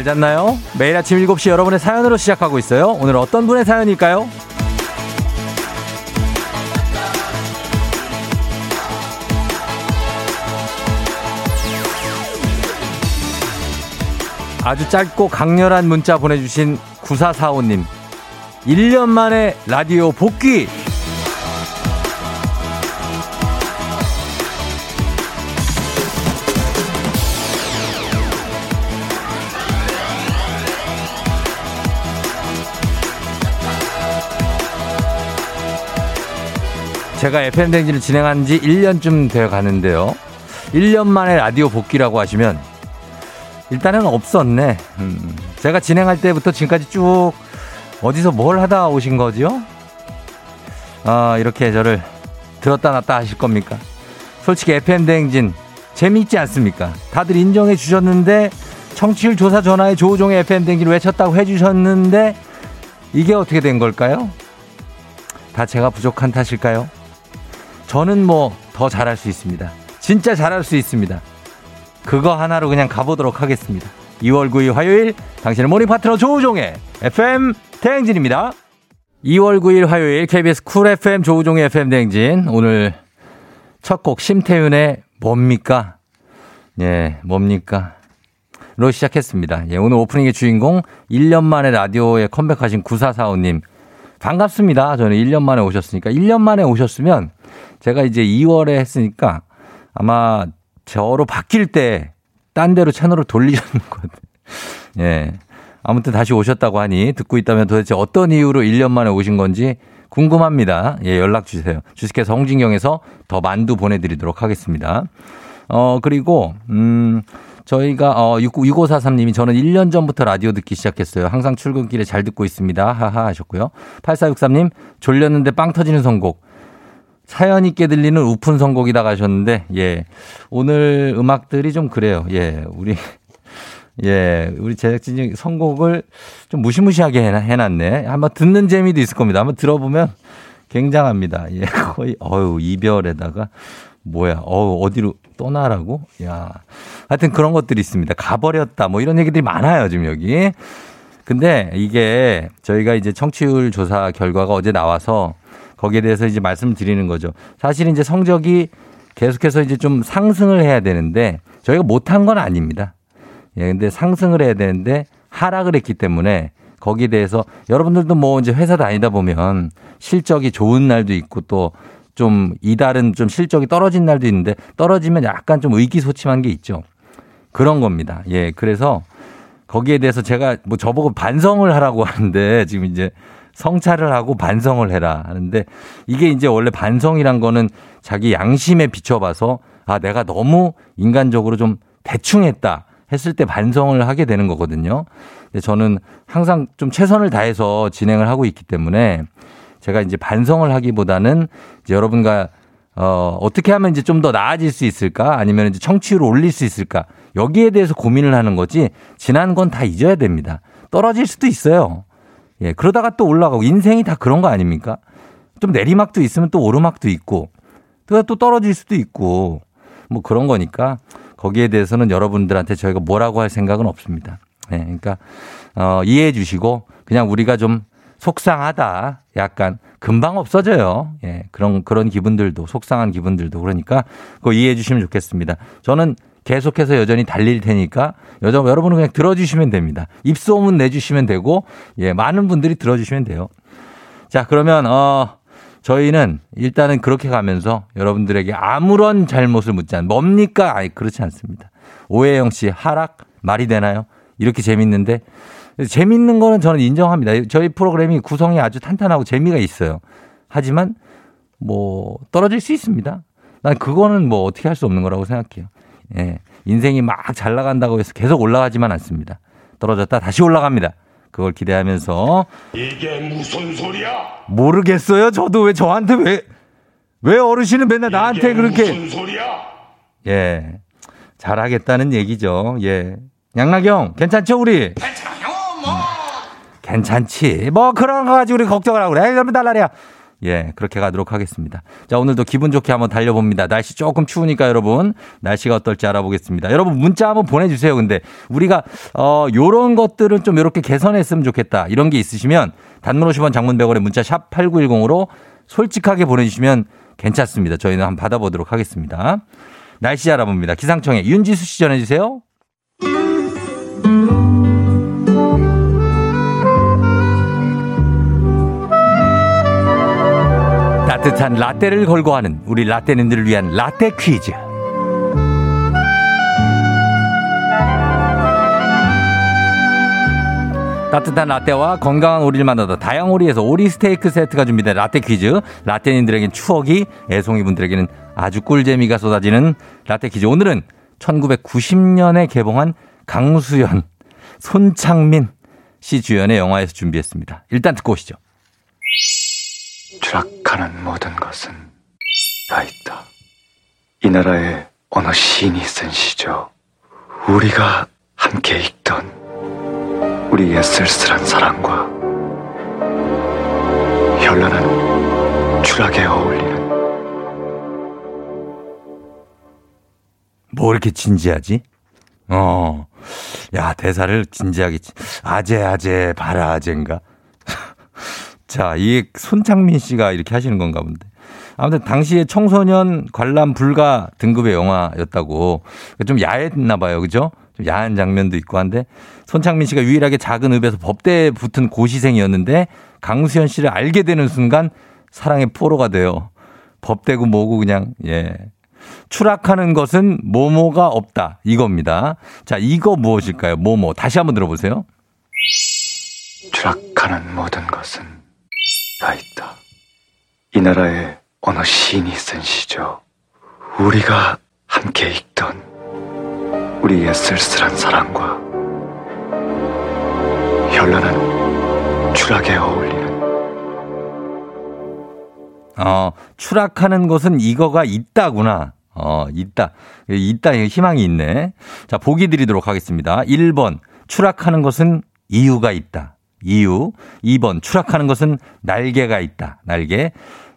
잘 잤나요? 매일 아침 7시 여러분의 사연으로 시작하고 있어요. 오늘 어떤 분의 사연일까요? 아주 짧고 강렬한 문자 보내주신 9445님. 1년 만에 라디오 복귀! 제가 FM댕지를 진행한 지 1년쯤 되어 가는데요. 1년 만에 라디오 복귀라고 하시면 일단은 없었네. 음, 제가 진행할 때부터 지금까지 쭉 어디서 뭘 하다 오신 거지요? 아, 이렇게 저를 들었다 놨다 하실 겁니까? 솔직히 FM대행진 재미있지 않습니까? 다들 인정해 주셨는데 청취율 조사 전화에 조우종의 FM대행진을 외쳤다고 해 주셨는데 이게 어떻게 된 걸까요? 다 제가 부족한 탓일까요? 저는 뭐 더 잘할 수 있습니다. 진짜 잘할 수 있습니다. 그거 하나로 그냥 가보도록 하겠습니다. 2월 9일 화요일 당신의 morning 파트너 조우종의 FM 대행진입니다. 2월 9일 화요일 KBS 쿨 FM 조우종의 FM 대행진 오늘 첫 곡 심태윤의 뭡니까? 예, 뭡니까? 로 시작했습니다. 예, 오늘 오프닝의 주인공 1년 만에 라디오에 컴백하신 9445님 반갑습니다. 저는 1년 만에 오셨으니까 1년 만에 오셨으면 제가 이제 2월에 했으니까 아마 저로 바뀔 때 딴 데로 채널을 돌리셨는 것 같아요. 예. 아무튼 다시 오셨다고 하니 듣고 있다면 도대체 어떤 이유로 1년 만에 오신 건지 궁금합니다. 예, 연락 주세요. 주식회사 홍진경에서 더 만두 보내드리도록 하겠습니다. 어, 그리고, 음, 저희가, 어, 6543님이 저는 1년 전부터 라디오 듣기 시작했어요. 항상 출근길에 잘 듣고 있습니다. 하하 하셨고요. 8463님, 졸렸는데 빵 터지는 선곡. 사연 있게 들리는 우픈 선곡이다 가셨는데, 예. 오늘 음악들이 좀 그래요. 예. 우리, 예. 우리 제작진이 선곡을 좀 무시무시하게 해놨네. 한번 듣는 재미도 있을 겁니다. 한번 들어보면 굉장합니다. 예. 거의, 어유 이별에다가, 뭐야, 어우, 어디로 떠나라고? 야. 하여튼 그런 것들이 있습니다. 가버렸다. 뭐 이런 얘기들이 많아요, 지금 여기. 근데 이게 저희가 이제 청취율 조사 결과가 어제 나와서 거기에 대해서 이제 말씀을 드리는 거죠. 사실 이제 성적이 계속해서 이제 좀 상승을 해야 되는데 저희가 못한 건 아닙니다. 예, 근데 상승을 해야 되는데 하락을 했기 때문에 거기에 대해서 여러분들도 뭐 이제 회사 다니다 보면 실적이 좋은 날도 있고 또 좀 이달은 좀 실적이 떨어진 날도 있는데 떨어지면 약간 좀 의기소침한 게 있죠. 그런 겁니다. 예, 그래서 거기에 대해서 제가 뭐 저보고 반성을 하라고 하는데 지금 이제 성찰을 하고 반성을 해라 하는데 이게 이제 원래 반성이란 거는 자기 양심에 비춰봐서 아, 내가 너무 인간적으로 좀 대충 했다 했을 때 반성을 하게 되는 거거든요. 근데 저는 항상 좀 최선을 다해서 진행을 하고 있기 때문에 제가 이제 반성을 하기보다는 이제 여러분과 어, 어떻게 하면 이제 좀 더 나아질 수 있을까? 아니면 이제 청취율을 올릴 수 있을까? 여기에 대해서 고민을 하는 거지, 지난 건 다 잊어야 됩니다. 떨어질 수도 있어요. 예, 그러다가 또 올라가고, 인생이 다 그런 거 아닙니까? 좀 내리막도 있으면 또 오르막도 있고, 또, 또 떨어질 수도 있고, 뭐 그런 거니까, 거기에 대해서는 여러분들한테 저희가 뭐라고 할 생각은 없습니다. 예, 그러니까, 어, 이해해 주시고, 그냥 우리가 좀 속상하다. 약간 금방 없어져요. 예, 그런 그런 기분들도 속상한 기분들도 그러니까 그거 이해해 주시면 좋겠습니다. 저는 계속해서 여전히 달릴 테니까 여전 여러분은 그냥 들어주시면 됩니다. 입소문 내주시면 되고 예 많은 분들이 들어주시면 돼요. 자 그러면 어 저희는 일단은 그렇게 가면서 여러분들에게 아무런 잘못을 묻지 않 뭡니까? 아니 그렇지 않습니다. 오해영 씨 하락 말이 되나요? 이렇게 재밌는데 재밌는 거는 저는 인정합니다. 저희 프로그램이 구성이 아주 탄탄하고 재미가 있어요. 하지만 뭐 떨어질 수 있습니다. 난 그거는 뭐 어떻게 할 수 없는 거라고 생각해요. 예. 인생이 막 잘 나간다고 해서 계속 올라가지만 않습니다. 떨어졌다 다시 올라갑니다. 그걸 기대하면서 이게 무슨 소리야? 모르겠어요. 저도 왜 저한테 왜 왜 어르신은 맨날 나한테 그렇게 무슨 소리야? 예. 잘하겠다는 얘기죠. 예. 양락경 괜찮죠 우리? 괜찮아요, 뭐. 괜찮지. 뭐 그런 거 가지고 우리 걱정을 하고 그래. 그러면 달라리야. 예, 그렇게 가도록 하겠습니다. 자, 오늘도 기분 좋게 한번 달려봅니다. 날씨 조금 추우니까 여러분, 날씨가 어떨지 알아보겠습니다. 여러분, 문자 한번 보내주세요. 근데 우리가, 어, 요런 것들은 좀 이렇게 개선했으면 좋겠다. 이런 게 있으시면 단문 50원 장문 100원에 문자 샵 8910으로 솔직하게 보내주시면 괜찮습니다. 저희는 한번 받아보도록 하겠습니다. 날씨 알아봅니다. 기상청에 윤지수 씨 전해주세요. 따뜻한 라떼를 걸고 하는 우리 라떼님들을 위한 라떼 퀴즈. 따뜻한 라떼와 건강한 오리를 만나다 다양오리에서 오리 스테이크 세트가 준비된 라떼 퀴즈. 라떼님들에겐 추억이, 애송이 분들에게는 아주 꿀재미가 쏟아지는 라떼 퀴즈. 오늘은 1990년에 개봉한 강수연, 손창민 씨 주연의 영화에서 준비했습니다. 일단 듣고 오시죠. 추락하는 모든 것은 다 있다. 이 나라에 어느 시인이 쓴 시죠. 우리가 함께 읽던 우리의 쓸쓸한 사랑과 현란한 추락에 어울리는 뭐 이렇게 진지하지? 어. 야, 대사를 진지하게. 아재, 아재, 바라, 아재인가? 자, 이게 손창민 씨가 이렇게 하시는 건가 본데. 아무튼 당시에 청소년 관람 불가 등급의 영화였다고 좀 야했나 봐요. 그죠? 좀 야한 장면도 있고 한데 손창민 씨가 유일하게 작은 읍에서 법대에 붙은 고시생이었는데 강수현 씨를 알게 되는 순간 사랑의 포로가 돼요. 법대고 뭐고 그냥 예. 추락하는 것은 모모가 없다. 이겁니다. 자, 이거 무엇일까요? 모모. 다시 한번 들어보세요. 추락하는 모든 것은 다 있다. 이 나라에 어느 시인이 쓴 시죠. 우리가 함께 읽던 우리의 쓸쓸한 사랑과 현란한 추락에 어울리는 어, 추락하는 것은 이거가 있다구나. 어, 있다. 있다. 희망이 있네. 자, 보기 드리도록 하겠습니다. 1번, 추락하는 것은 이유가 있다. 이유. 2번, 추락하는 것은 날개가 있다. 날개.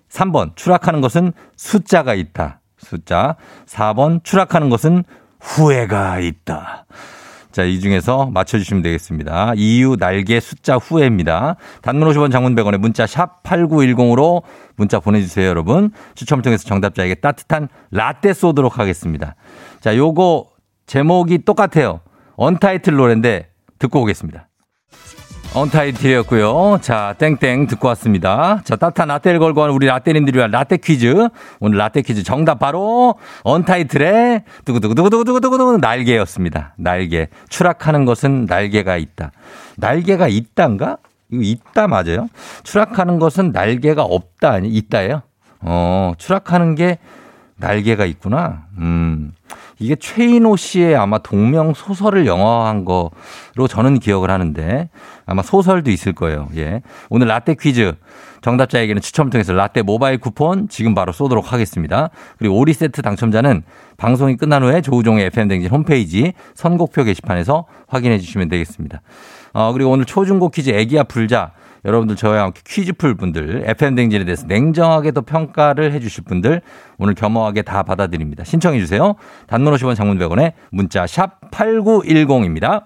3번, 추락하는 것은 숫자가 있다. 숫자. 4번, 추락하는 것은 후회가 있다. 자, 이 중에서 맞춰주시면 되겠습니다. 이유, 날개, 숫자, 후회입니다. 단문 50원 장문 100원에 문자 샵 8910으로 문자 보내주세요, 여러분. 추첨을 통해서 정답자에게 따뜻한 라떼 쏘도록 하겠습니다. 자, 요거 제목이 똑같아요. 언타이틀 노래인데 듣고 오겠습니다. 언타이틀이었고요. 자, 땡땡 듣고 왔습니다. 자, 따뜻한 라떼를 걸고 하는 우리 라떼님들이 위한 라떼 퀴즈. 오늘 라떼 퀴즈 정답 바로 언타이틀의 두구두구두구두구두구두구 날개였습니다. 날개. 추락하는 것은 날개가 있다. 날개가 있단가? 이거 있다 맞아요? 추락하는 것은 날개가 없다 아니 있다예요? 어, 추락하는 게 날개가 있구나. 음. 이게 최인호 씨의 아마 동명 소설을 영화화한 거로 저는 기억을 하는데 아마 소설도 있을 거예요. 예. 오늘 라떼 퀴즈 정답자에게는 추첨을 통해서 라떼 모바일 쿠폰 지금 바로 쏘도록 하겠습니다. 그리고 오리 세트 당첨자는 방송이 끝난 후에 조우종의 FM댕진 홈페이지 선곡표 게시판에서 확인해 주시면 되겠습니다. 어, 그리고 오늘 초중고 퀴즈 애기야 불자 여러분들 저와 함께 퀴즈 풀 분들, FM댕진에 대해서 냉정하게 더 평가를 해 주실 분들 오늘 겸허하게 다 받아드립니다. 신청해 주세요. 단문 50원 장문 100원에 문자 샵 8910입니다.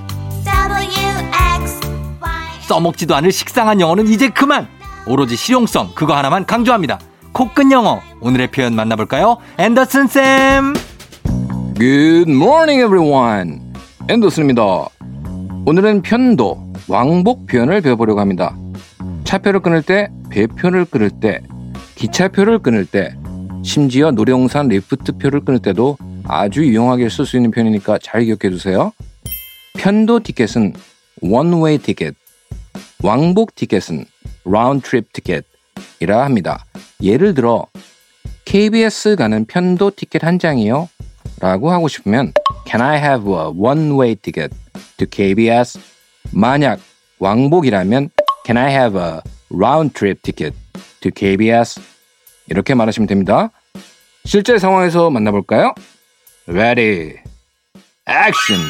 써먹지도 않을 식상한 영어는 이제 그만 오로지 실용성 그거 하나만 강조합니다 코끝 영어. 오늘의 표현 만나볼까요? 앤더슨 쌤. Good morning, everyone. 앤더슨입니다. 오늘은 편도, 왕복 표현을 배워보려고 합니다. 차표를 끊을 때, 배표를 끊을 때, 기차표를 끊을 때, 심지어 노령산 리프트표를 끊을 때도 아주 유용하게 쓸 수 있는 표현이니까 잘 기억해 두세요. 편도 티켓은 one-way ticket, 왕복 티켓은 round-trip ticket이라 합니다. 예를 들어 KBS 가는 편도 티켓 한 장이요. 라고 하고 싶으면 Can I have a one-way ticket to KBS? 만약 왕복이라면 Can I have a round-trip ticket to KBS? 이렇게 말하시면 됩니다. 실제 상황에서 만나볼까요? Ready, action!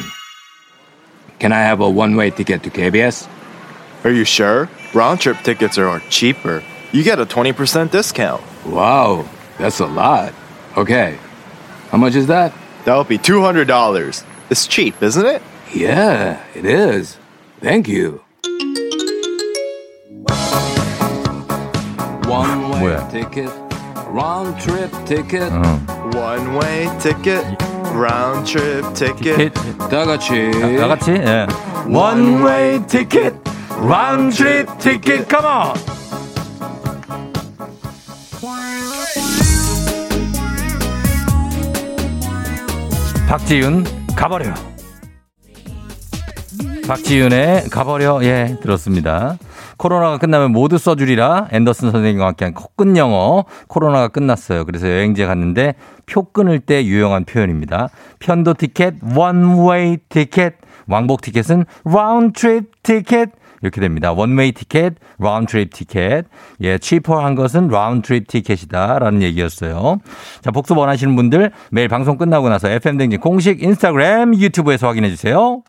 Can I have a one-way ticket to KBS? Are you sure? Round trip tickets are cheaper. You get a 20% discount. Wow, that's a lot. Okay, how much is that? That would be $200. It's cheap, isn't it? Yeah, it is. Thank you. One way 뭐야? ticket, round trip ticket. One way ticket, round trip ticket. 다 같이. 다 같이, 예. One way ticket, Ticket, come on! 박지윤, 가버려. 박지윤의 가버려, 예, 들었습니다. 코로나가 끝나면 모두 써주리라 앤더슨 선생님과 함께한 코끝 영어 코로나가 끝났어요. 그래서 여행지에 갔는데 표 끊을 때 유용한 표현입니다. 편도 티켓, one-way ticket, 왕복 티켓은 round trip ticket 이렇게 됩니다. one-way ticket, round trip ticket. 예, cheaper한 것은 round trip ticket이다라는 얘기였어요. 자, 복습 원하시는 분들 매일 방송 끝나고 나서 FM 대행진 공식 인스타그램, 유튜브에서 확인해 주세요.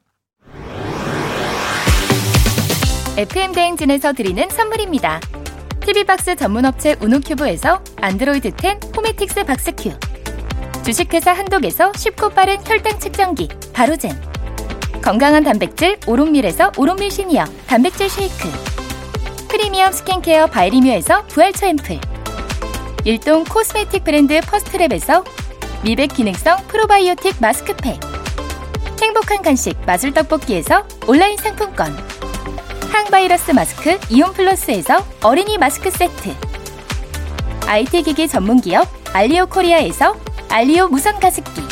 FM 대행진에서 드리는 선물입니다. TV박스 전문업체 우노큐브에서 안드로이드 10 호메틱스 박스큐 주식회사 한독에서 쉽고 빠른 혈당 측정기 바로젠 건강한 단백질 오롯밀에서 오롯밀 시니어 단백질 쉐이크. 프리미엄 스킨케어 바이리뮤에서 부활초 앰플. 일동 코스메틱 브랜드 퍼스트랩에서 미백 기능성 프로바이오틱 마스크팩. 행복한 간식 마술 떡볶이에서 온라인 상품권. 항바이러스 마스크 이온 플러스에서 어린이 마스크 세트. IT 기기 전문 기업 알리오 코리아에서 알리오 무선 가습기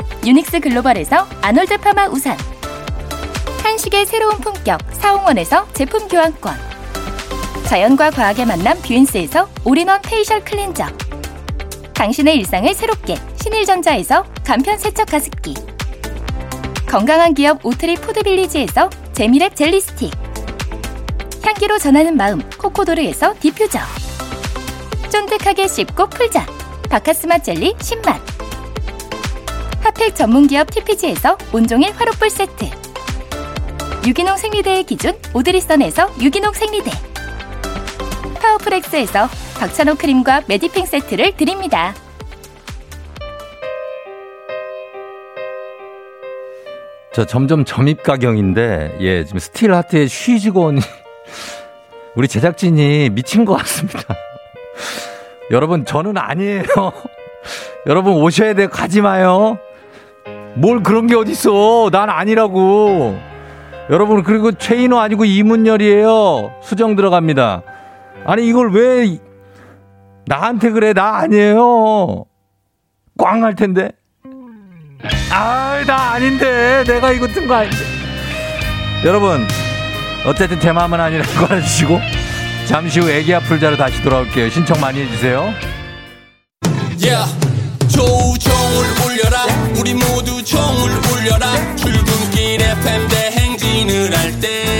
유닉스 글로벌에서 아놀드 파마 우산. 한식의 새로운 품격 사홍원에서 제품 교환권. 자연과 과학의 만남 뷰인스에서 올인원 페이셜 클렌저. 당신의 일상을 새롭게 신일전자에서 간편 세척 가습기. 건강한 기업 오트리 푸드빌리지에서 재미랩 젤리 스틱. 향기로 전하는 마음 코코도르에서 디퓨저. 쫀득하게 씹고 풀자. 박카스맛 젤리 10만 핫팩 전문기업 TPG에서 온종일 화롯불 세트 유기농 생리대의 기준 오드리선에서 유기농 생리대 파워프렉스에서 박찬호 크림과 메디핑 세트를 드립니다. 저 점점 점입 가경인데 예 지금 스틸 하트의 She's Gone이 우리 제작진이 미친 것 같습니다. 여러분 저는 아니에요. 여러분 오셔야 돼 가지 마요. 뭘 그런 게 어딨어? 난 아니라고. 여러분 그리고 최인호 아니고 이문열이에요. 수정 들어갑니다. 아니 이걸 왜 나한테 그래, 나 아니에요. 꽝 할 텐데. 아, 나 아닌데. 내가 이거 뜬 거 아닌데. 여러분, 어쨌든 제 마음은 아니라고 알아주시고, 잠시 후 애기 아플 자로 다시 돌아올게요. 신청 많이 해주세요. Yeah. 조우종을 울려라. 우리 모두 종을 울려라. 출근길 FM 대행진을 할때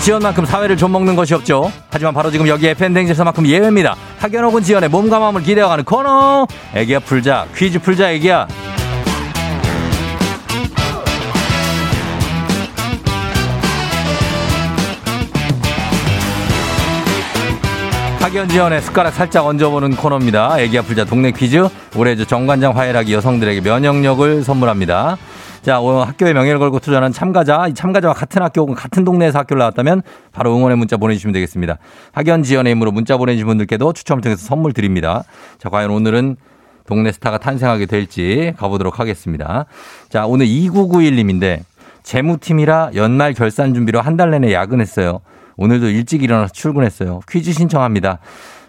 지연만큼 사회를 좀 먹는 것이 없죠. 하지만 바로 지금 여기 FM댕에서만큼 예외입니다. 학연 혹은 지연의 몸과 마음을 기대어가는 코너. 애기야 풀자. 퀴즈 풀자 애기야. 학연 지연의 숟가락 살짝 얹어보는 코너입니다. 애기야 풀자 동네 퀴즈. 올해 저 정관장 화해락이 여성들에게 면역력을 선물합니다. 자, 오늘 학교의 명예를 걸고 투자하는 참가자, 이 참가자와 같은 학교 혹은 같은 동네에서 학교를 나왔다면 바로 응원의 문자 보내주시면 되겠습니다. 학연 지연의 힘으로 문자 보내주신 분들께도 추첨을 통해서 선물 드립니다. 자, 과연 오늘은 동네 스타가 탄생하게 될지 가보도록 하겠습니다. 자, 오늘 2991님인데 재무팀이라 연말 결산 준비로 한 달 내내 야근했어요. 오늘도 일찍 일어나서 출근했어요. 퀴즈 신청합니다.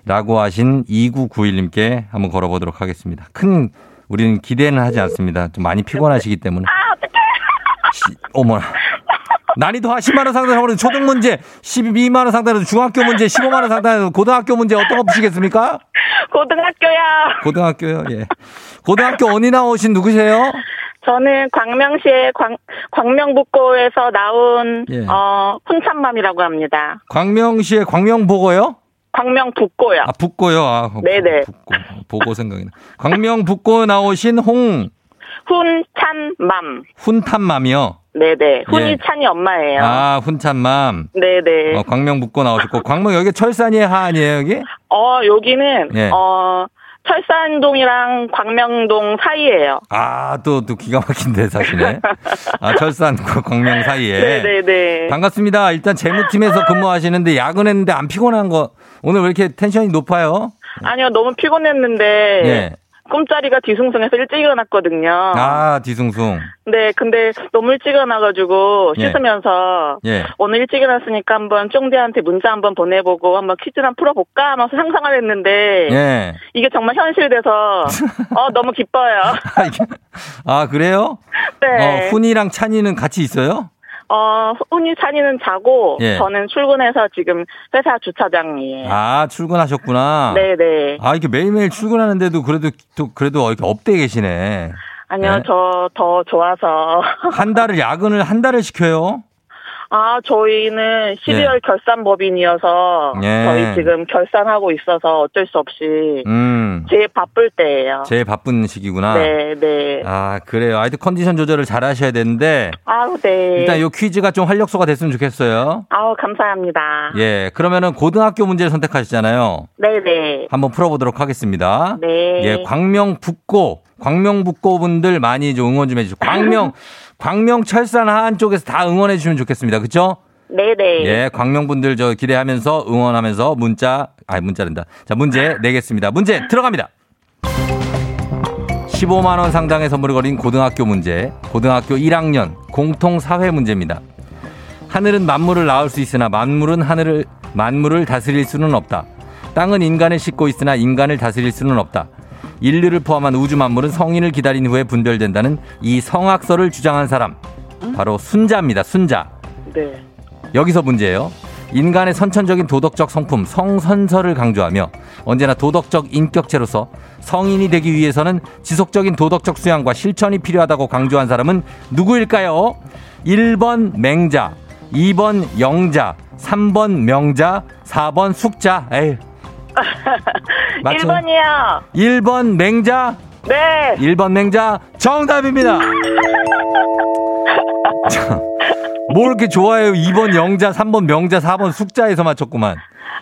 라고 하신 2991님께 한번 걸어보도록 하겠습니다. 큰 우리는 기대는 하지 않습니다. 좀 많이 피곤하시기 때문에. 아, 어떡해. 어머나. 난이도 10만 원 상당으로 초등 문제, 12만 원 상당으로 중학교 문제, 15만 원 상당으로 고등학교 문제 어떤 거 푸시겠습니까? 고등학교야. 고등학교요, 예. 고등학교 어디 나오신 누구세요? 저는 광명시의 광, 광명북고에서 나온, 예. 어, 훈참맘이라고 합니다. 광명시의 광명보고요? 광명 북고요. 아, 북고요. 아, 네네. 북고. 보고 생각이 나. 광명 북고 나오신 홍, 훈찬맘. 훈탄맘이요. 네네. 훈이 예. 찬이 엄마예요. 아, 훈찬맘. 네네. 어, 광명 북고 나오셨고. 광명 여기 철산이에요, 하안이에요, 여기? 어, 여기는, 예. 어, 철산동이랑 광명동 사이예요. 아, 또, 또 기가 막힌데 사시네. 아, 철산과 광명 사이에. 네네네. 반갑습니다. 일단 재무팀에서 근무하시는데 야근했는데 안 피곤한 거 오늘 왜 이렇게 텐션이 높아요? 아니요, 너무 피곤했는데, 예. 꿈자리가 뒤숭숭해서 일찍 일어났거든요. 아, 뒤숭숭. 네, 근데 너무 일찍 일어나가지고 예. 씻으면서 예. 오늘 일찍 일어났으니까 한번 쫑대한테 문자 한번 보내보고 한번 퀴즈 한 풀어볼까 하면서 상상을 했는데 예. 이게 정말 현실돼서 어 너무 기뻐요. 아, 아, 그래요? 네. 어, 훈이랑 찬이는 같이 있어요? 어, 훈이 찬이는 자고 예. 저는 출근해서 지금 회사 주차장이에요. 아, 출근하셨구나. 네 네. 아, 이렇게 매일매일 출근하는데도 그래도, 또 그래도 이렇게 up돼 계시네. 아니요, 네. 저더 좋아서. 한 달을 야근을 한 달을 시켜요? 아, 저희는 12월 결산법인이어서 예. 저희 지금 결산하고 있어서 어쩔 수 없이 음. 제일 바쁠 때예요. 제일 바쁜 시기구나. 네, 네. 아, 그래요. 하여튼 컨디션 조절을 잘 하셔야 되는데, 아우, 네. 일단 요 퀴즈가 좀 활력소가 됐으면 좋겠어요. 아우, 감사합니다. 예, 그러면은 고등학교 문제를 선택하시잖아요. 네 네. 한번 풀어 보도록 하겠습니다. 네. 예, 광명 북고, 광명 북고 분들 많이 좀 응원 좀 해주시고, 광명, 광명 철산 하안 쪽에서 다 응원해 주시면 좋겠습니다. 그쵸? 네네. 예, 광명 분들 저 기대하면서 응원하면서 문자, 아, 문자된다. 자, 문제 내겠습니다. 문제 들어갑니다. 15만원 상당의 선물을 걸린 고등학교 문제, 고등학교 1학년 공통 사회 문제입니다. 하늘은 만물을 낳을 수 있으나 만물은 하늘을, 만물을 다스릴 수는 없다. 땅은 인간을 싣고 있으나 인간을 다스릴 수는 없다. 인류를 포함한 우주 만물은 성인을 기다린 후에 분별된다는 이 성악설을 주장한 사람. 바로 순자입니다. 순자. 네. 여기서 문제예요. 인간의 선천적인 도덕적 성품 성선설을 강조하며 언제나 도덕적 인격체로서 성인이 되기 위해서는 지속적인 도덕적 수양과 실천이 필요하다고 강조한 사람은 누구일까요? 1번 맹자, 2번 영자, 3번 명자, 4번 숙자. 에이. 맞죠? 1번이요. 1번 맹자, 네. 1번 맹자 정답입니다. 자, 뭘 이렇게 좋아해요? 2번 영자, 3번 명자, 4번 숙자에서 맞췄구만.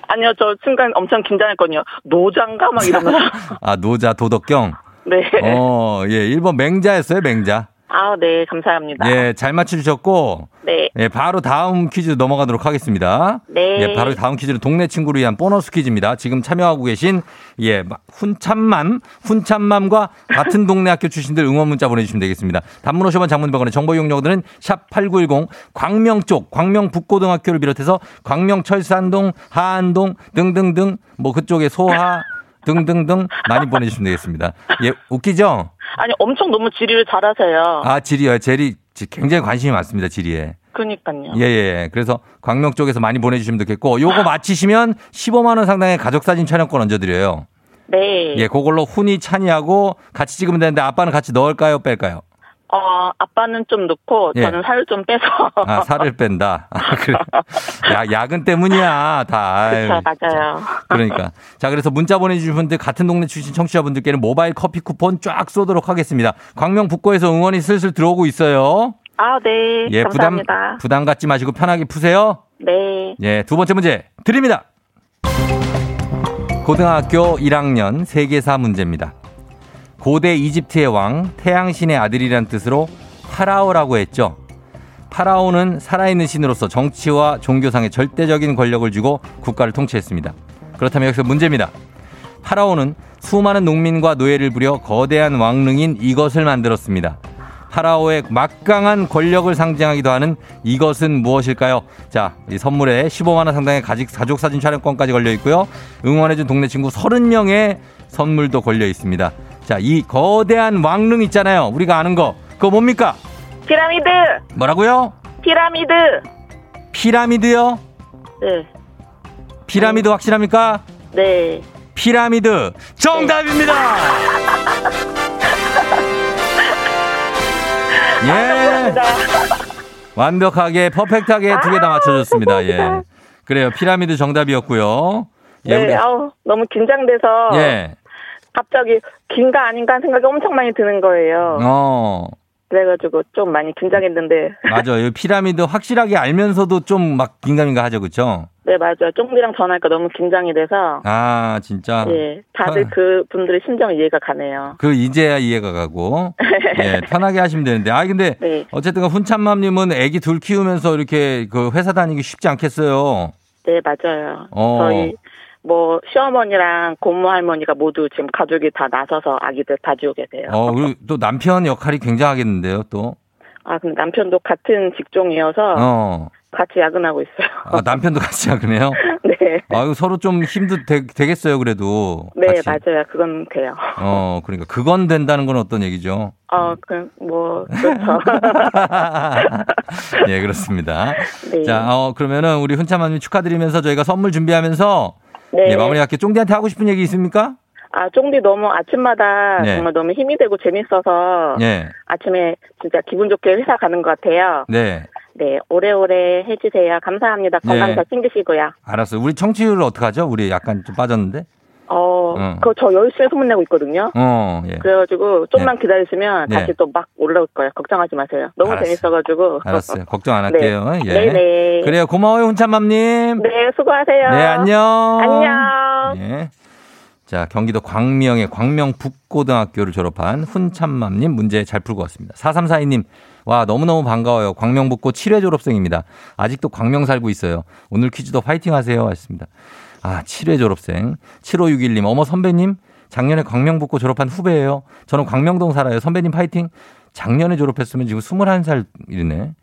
아니요, 저 순간 엄청 긴장했거든요. 노장가 막 이러면서. 아, 노자, 도덕경. 네. 어, 예, 1번 맹자였어요, 맹자. 아, 네, 감사합니다. 예, 잘 맞춰주셨고, 네. 예, 바로 다음 퀴즈 넘어가도록 하겠습니다. 네. 예, 바로 다음 퀴즈는 동네 친구를 위한 보너스 퀴즈입니다. 지금 참여하고 계신, 예, 훈참맘, 훈참맘과 같은 동네 학교 출신들 응원 문자 보내주시면 되겠습니다. 단문 50원 장문 100원의 정보 이용료들은 샵8910 광명 쪽, 광명 북고등학교를 비롯해서 광명 철산동, 하안동 등등등 뭐 그쪽에 소하 등등등 많이 보내주시면 되겠습니다. 예, 웃기죠? 아니, 엄청 너무 지리를 잘하세요. 아, 지리요. 제리 굉장히 관심이 많습니다, 지리에. 그니까요. 예, 예. 그래서 광명 쪽에서 많이 보내주시면 좋겠고, 요거 마치시면 15만원 상당의 가족사진 촬영권 얹어드려요. 네. 예, 그걸로 훈이 찬이하고 같이 찍으면 되는데 아빠는 같이 넣을까요, 뺄까요? 어, 아빠는 좀 넣고, 예. 저는 살좀 빼서. 아, 살을 뺀다. 아, 그래. 야, 야근 때문이야, 다. 아유, 그쵸, 맞아요. 그러니까. 자, 그래서 문자 보내주신 분들, 같은 동네 출신 청취자분들께는 모바일 커피 쿠폰 쫙 쏘도록 하겠습니다. 광명 북고에서 응원이 슬슬 들어오고 있어요. 아, 네. 예, 부담, 감사합니다. 부담 갖지 마시고 편하게 푸세요. 네. 예, 두 번째 문제 드립니다. 고등학교 1학년 세계사 문제입니다. 고대 이집트의 왕 태양신의 아들이란 뜻으로 파라오라고 했죠. 파라오는 살아있는 신으로서 정치와 종교상의 절대적인 권력을 쥐고 국가를 통치했습니다. 그렇다면 여기서 문제입니다. 파라오는 수많은 농민과 노예를 부려 거대한 왕릉인 이것을 만들었습니다. 파라오의 막강한 권력을 상징하기도 하는 이것은 무엇일까요? 자, 이 선물에 15만 원 상당의 가족, 가족 사진 촬영권까지 걸려 있고요. 응원해준 동네 친구 30명의 선물도 걸려 있습니다. 자, 이 거대한 왕릉 있잖아요. 우리가 아는 거. 그거 뭡니까? 피라미드! 뭐라고요? 피라미드! 피라미드요? 네. 피라미드 확실합니까? 네. 피라미드 정답입니다. 예. 완벽하게 퍼펙트하게 두 개 다 맞춰줬습니다. 예. 그래요. 피라미드 정답이었고요. 예, 네, 우리- 아우, 너무 긴장돼서. 예. 갑자기 긴가 아닌가 하는 생각이 엄청 많이 드는 거예요. 어. 그래가지고 좀 많이 긴장했는데. 맞아요. 이 피라미드 확실하게 알면서도 좀 막 긴가민가 하죠. 그쵸? 네, 맞아요. 쫑디랑 전화하니까 너무 긴장이 돼서. 아, 진짜. 예, 다들 편- 그 분들의 심정이 이해가 가네요. 그 이제야 이해가 가고 예 편하게 하시면 되는데 아 근데 네. 어쨌든 훈참맘님은 아기 둘 키우면서 이렇게 그 회사 다니기 쉽지 않겠어요. 네, 맞아요. 어. 저희 뭐 시어머니랑 고모 할머니가 모두 지금 가족이 다 나서서 아기들 봐주고 계세요. 어 그리고 또 남편 역할이 굉장하겠는데요 또. 아, 근데 남편도 같은 직종이어서 어. 같이 야근하고 있어요. 아, 남편도 같이 하그네요. 네. 아유 서로 좀 힘도 되, 겠어요 그래도. 네, 같이. 맞아요. 그건 돼요. 어 그러니까 그건 된다는 건 어떤 얘기죠? 어, 그, 뭐, 그렇죠. 예 그렇습니다. 네. 자 어, 그러면은 우리 훈참맘님 축하드리면서 저희가 선물 준비하면서 네. 예, 마무리할게요. 쫑디한테 하고 싶은 얘기 있습니까? 아, 쫑디 너무 아침마다 네. 정말 너무 힘이 되고 재밌어서 예. 아침에 진짜 기분 좋게 회사 가는 것 같아요. 네. 네, 오래오래 해주세요. 감사합니다. 건강 네. 잘 챙기시고요. 알았어요. 우리 청취율 어떡하죠? 우리 약간 좀 빠졌는데? 어, 응. 그거 저 열심히 소문내고 있거든요. 어, 예. 그래가지고 좀만 기다리시면 네. 다시 또막 올라올 거예요. 걱정하지 마세요. 너무 알았어요. 재밌어가지고. 알았어요. 걱정 안 네. 할게요. 예. 네네. 그래요. 고마워요, 훈참맘님. 네, 수고하세요. 네, 안녕. 안녕. 예. 자, 경기도 광명의 광명 북고등학교를 졸업한 훈참맘님 문제 잘 풀고 왔습니다. 4342님, 와, 너무너무 반가워요. 광명 북고 7회 졸업생입니다. 아직도 광명 살고 있어요. 오늘 퀴즈도 파이팅 하세요. 하셨습니다. 아, 7회 졸업생. 7561님, 어머 선배님, 작년에 광명 북고 졸업한 후배예요. 저는 광명동 살아요. 선배님 파이팅. 작년에 졸업했으면 지금 21살이네.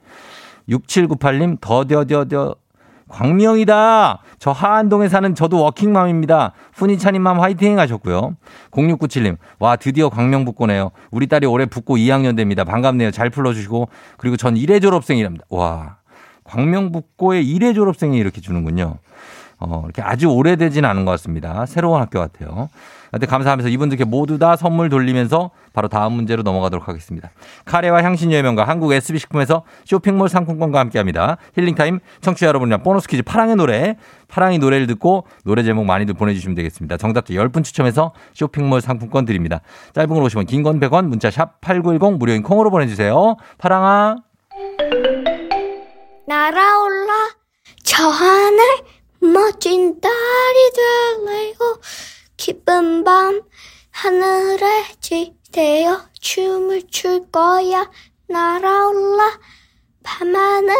6798님, 더뎌뎌뎌. 광명이다. 저 하안동에 사는 저도 워킹맘입니다. 훈이찬님맘 화이팅 하셨고요. 0697님, 와, 드디어 광명 북고네요. 우리 딸이 올해 북고 2학년 됩니다. 반갑네요. 잘 불러주시고. 그리고 전 1회 졸업생이랍니다. 와, 광명 북고에 1회 졸업생이 이렇게 주는군요. 어, 이렇게 아주 오래되진 않은 것 같습니다. 새로운 학교 같아요. 하여튼 감사하면서 이분들께 모두 다 선물 돌리면서 바로 다음 문제로 넘어가도록 하겠습니다. 카레와 향신료의 명가 한국 SB식품에서 쇼핑몰 상품권과 함께합니다. 힐링타임 청취자 여러분이랑 보너스 퀴즈 파랑의 노래 파랑이 노래를 듣고 노래 제목 많이들 보내주시면 되겠습니다. 정답자 10분 추첨해서 쇼핑몰 상품권 드립니다. 짧은 걸 오시면 긴 건 100원 문자 샵 8910 무료인 콩으로 보내주세요. 파랑아 날아올라 저 하늘 멋진 달이 될래요 기쁜 밤 하늘에 지대어 춤을 출 거야 날아올라 밤하늘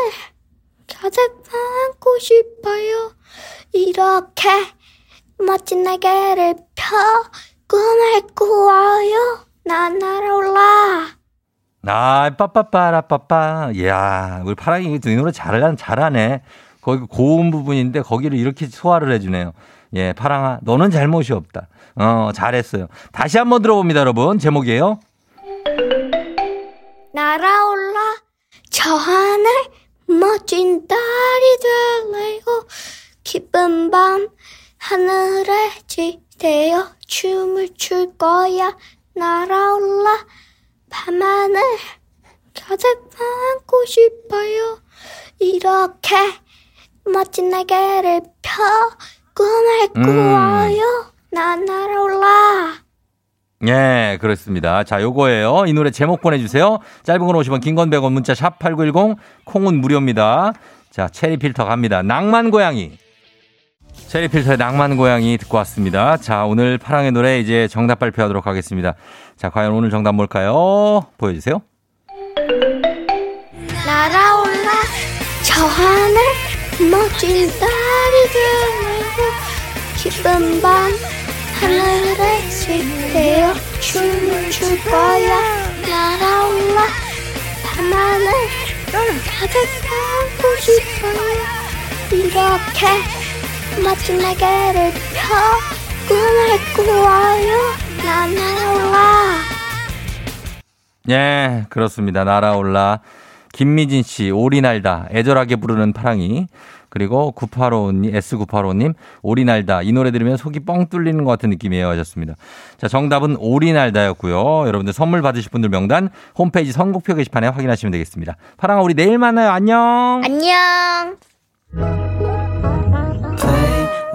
가득 안고 싶어요 이렇게 멋진 날개를 펴 꿈을 꾸어요 난 날아올라 아, 빠빠빠라 빠빠. 이야, 우리 파랑이 이 노래 잘하네. 거기 고음 부분인데 거기를 이렇게 소화를 해주네요. 예, 파랑아, 너는 잘못이 없다. 어, 잘했어요. 다시 한번 들어봅니다, 여러분. 제목이에요. 날아올라 저 하늘 멋진 달이 될래요 기쁜 밤 하늘에 지대어 춤을 출 거야 날아올라 밤하늘 가득 안고 싶어요 이렇게 멋진 날개를 펴 꿈을 음. 꾸어요 난 날아올라 예, 그렇습니다. 자, 요거예요. 이 노래 제목 보내주세요. 짧은 건 50원, 긴 건 100원, 문자 샵 8910, 콩은 무료입니다. 자, 체리 필터 갑니다. 낭만 고양이. 체리 필터의 낭만 고양이 듣고 왔습니다. 자, 오늘 파랑의 노래 이제 정답 발표하도록 하겠습니다. 자, 과연 오늘 정답 뭘까요? 보여주세요. 날아올라 저 하늘 멋진 달이 되고 기쁜 밤 하늘에 지대어 춤을 출 거야 날아올라 밤하늘 가득 안고 싶어요 이렇게 멋진 날개를 펴 꿈을 꾸어요 난 날아올라 예, 그렇습니다. 날아올라. 김미진 씨, 오리 날다. 애절하게 부르는 파랑이. 그리고 9855님, S985님, 오리 날다. 이 노래 들으면 속이 뻥 뚫리는 것 같은 느낌이에요. 하셨습니다. 자, 정답은 오리 날다였고요. 여러분들 선물 받으실 분들 명단 홈페이지 선곡표 게시판에 확인하시면 되겠습니다. 파랑아, 우리 내일 만나요. 안녕. 안녕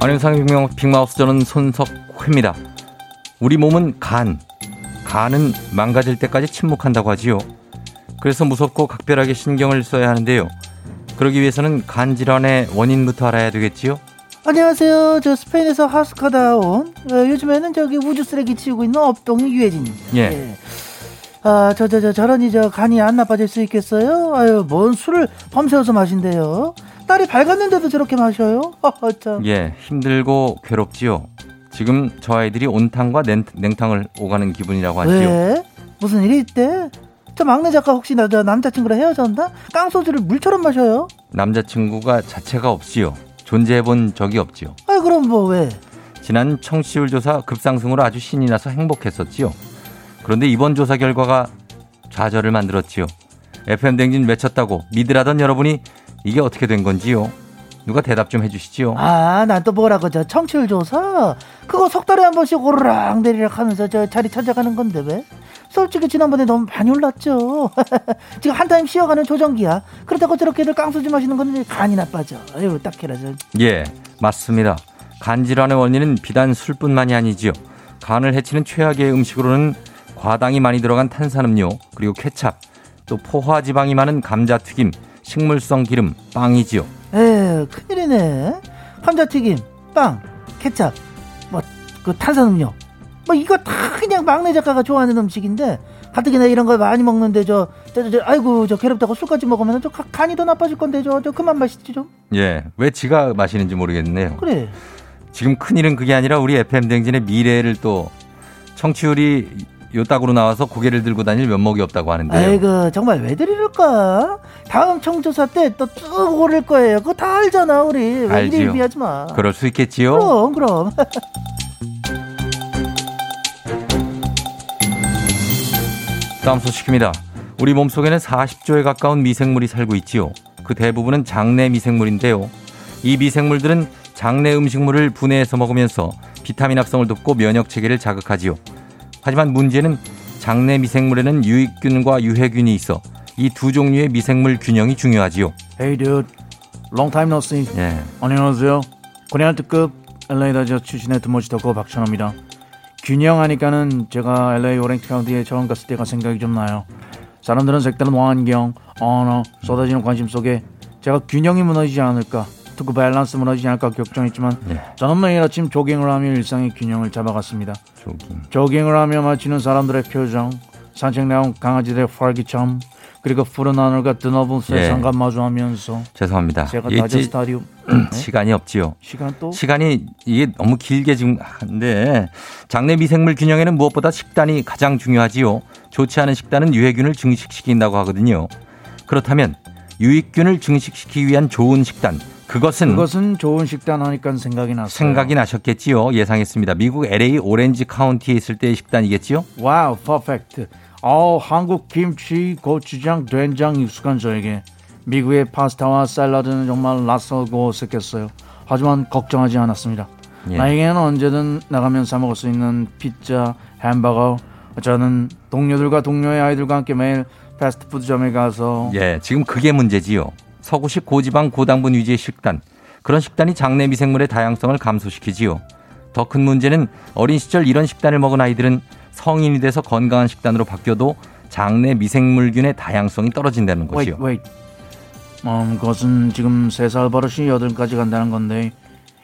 안윤상 빅마- 빅마우스 저는 손석회입니다. 우리 몸은 간. 간은 망가질 때까지 침묵한다고 하지요. 그래서 무섭고 각별하게 신경을 써야 하는데요. 그러기 위해서는 간 질환의 원인부터 알아야 되겠지요. 안녕하세요. 저 스페인에서 하숙하다 온 어, 요즘에는 저기 우주 쓰레기 치우고 있는 업동이 유해진입니다. 예. 아, 저, 저, 저, 저런이 저 간이 안 나빠질 수 있겠어요? 아유, 뭔 술을 범새워서 마신대요? 딸이 밝았는데도 저렇게 마셔요? 예, 힘들고 괴롭지요. 지금 저 아이들이 온탕과 냉, 냉탕을 오가는 기분이라고 하지요. 왜? 무슨 일이 있대? 저 막내 작가 혹시 나저 남자친구랑 헤어졌나? 깡소주를 물처럼 마셔요? 남자친구가 자체가 없지요. 존재해 본 적이 없지요. 아, 그럼 뭐 왜? 지난 청취율 조사 급상승으로 아주 신이 나서 행복했었지요. 그런데 이번 조사 결과가 좌절을 만들었지요. FM 댕진 외쳤다고 믿으라던 여러분이 이게 어떻게 된 건지요? 누가 대답 좀 해주시지요. 아, 난 또 뭐라고 저 청취율 조사? 그거 석 달에 한 번씩 오르락 내리락 하면서 저 자리 찾아가는 건데 왜? 솔직히 지난번에 너무 많이 올랐죠. 지금 한 타임 쉬어가는 조정기야. 그렇다고 저렇게들 깡소주 마시는 건 간이 나빠져. 아유, 딱해라 저. 예, 맞습니다. 간 질환의 원인은 비단 술뿐만이 아니지요. 간을 해치는 최악의 음식으로는 과당이 많이 들어간 탄산음료, 그리고 케찹, 또 포화 지방이 많은 감자튀김, 식물성 기름, 빵이지요. 에 큰일이네. 감자튀김. 빵, 케찹, 뭐 그 탄산음료, 뭐 이거 다 그냥 막내 작가가 좋아하는 음식인데 가뜩이나 이런 걸 많이 먹는데 저, 저, 저, 저 아이고 저 괴롭다고 술까지 먹으면 저 가- 간이 더 나빠질 건데 저, 저 그만 마시지 좀. 예. 왜 지가 마시는지 모르겠네요. 그래. 지금 큰일은 그게 아니라 우리 FM 댕진의 미래를 또 청취율이 요 딱으로 나와서 고개를 들고 다닐 면목이 없다고 하는데요. 아이고 정말 왜 그럴까? 다음 청조사 때 또 쭉 오를 거예요. 그거 다 알잖아 우리. 왜 알지요. 비하지 마. 그럴 수 있겠지요. 그럼 그럼. 다음 소식입니다. 우리 몸속에는 40조에 가까운 미생물이 살고 있지요. 그 대부분은 장내 미생물인데요. 이 미생물들은 장내 음식물을 분해해서 먹으면서 비타민 합성을 돕고 면역 체계를 자극하지요. 하지만 문제는 장내 미생물에는 유익균과 유해균이 있어 이 두 종류의 미생물 균형이 중요하지요. Hey dude, long time no see. 예. 안녕하세요. 코리안 특급 LA 다저 출신의 두모지 덕후 박찬호입니다. 균형하니까는 제가 LA 오렌지 카운티에 처음 갔을 때가 생각이 좀 나요. 사람들은 색다른 환경, 언어, 쏟아지는 관심 속에 제가 균형이 무너지지 않을까, 특히 밸런스 무너지지 않을까 걱정했지만 저는 매일 아침 조깅을 하며 일상의 균형을 잡아갔습니다. 조깅. 조깅을 하며 마치는 사람들의 표정, 산책 나온 강아지들의 활기참, 그리고 푸른 하늘과 드넓은 세상과 마주하면서 죄송합니다. 제가 다저 지- 스타디움 시간이 없지요. 시간 또 시간이 이게 너무 길게 지금 한데 장내 미생물 균형에는 무엇보다 식단이 가장 중요하지요. 좋지 않은 식단은 유해균을 증식시킨다고 하거든요. 그렇다면 유익균을 증식시키기 위한 좋은 식단 그것은 그것은 좋은 식단 하니까 생각이 났어요. 생각이 나셨겠지요. 예상했습니다. 미국 LA 오렌지 카운티에 있을 때의 식단이겠지요. wow, perfect. 어, 한국 김치, 고추장, 된장 익숙한 저에게 미국의 파스타와 샐러드는 정말 낯설고 어색했어요. 하지만 걱정하지 않았습니다. 예. 나에게는 언제든 나가면 사 먹을 수 있는 피자, 햄버거. 저는 동료들과 동료의 아이들과 함께 매일 패스트푸드점에 가서 예, 지금 그게 문제지요. 서구식 고지방 고당분 위주의 식단. 그런 식단이 장내 미생물의 다양성을 감소시키지요. 더 큰 문제는 어린 시절 이런 식단을 먹은 아이들은 성인이 돼서 건강한 식단으로 바뀌어도 장내 미생물균의 다양성이 떨어진다는 wait, 것이요. wait. 음, 그것은 지금 세 살 버릇이 여덟까지 간다는 건데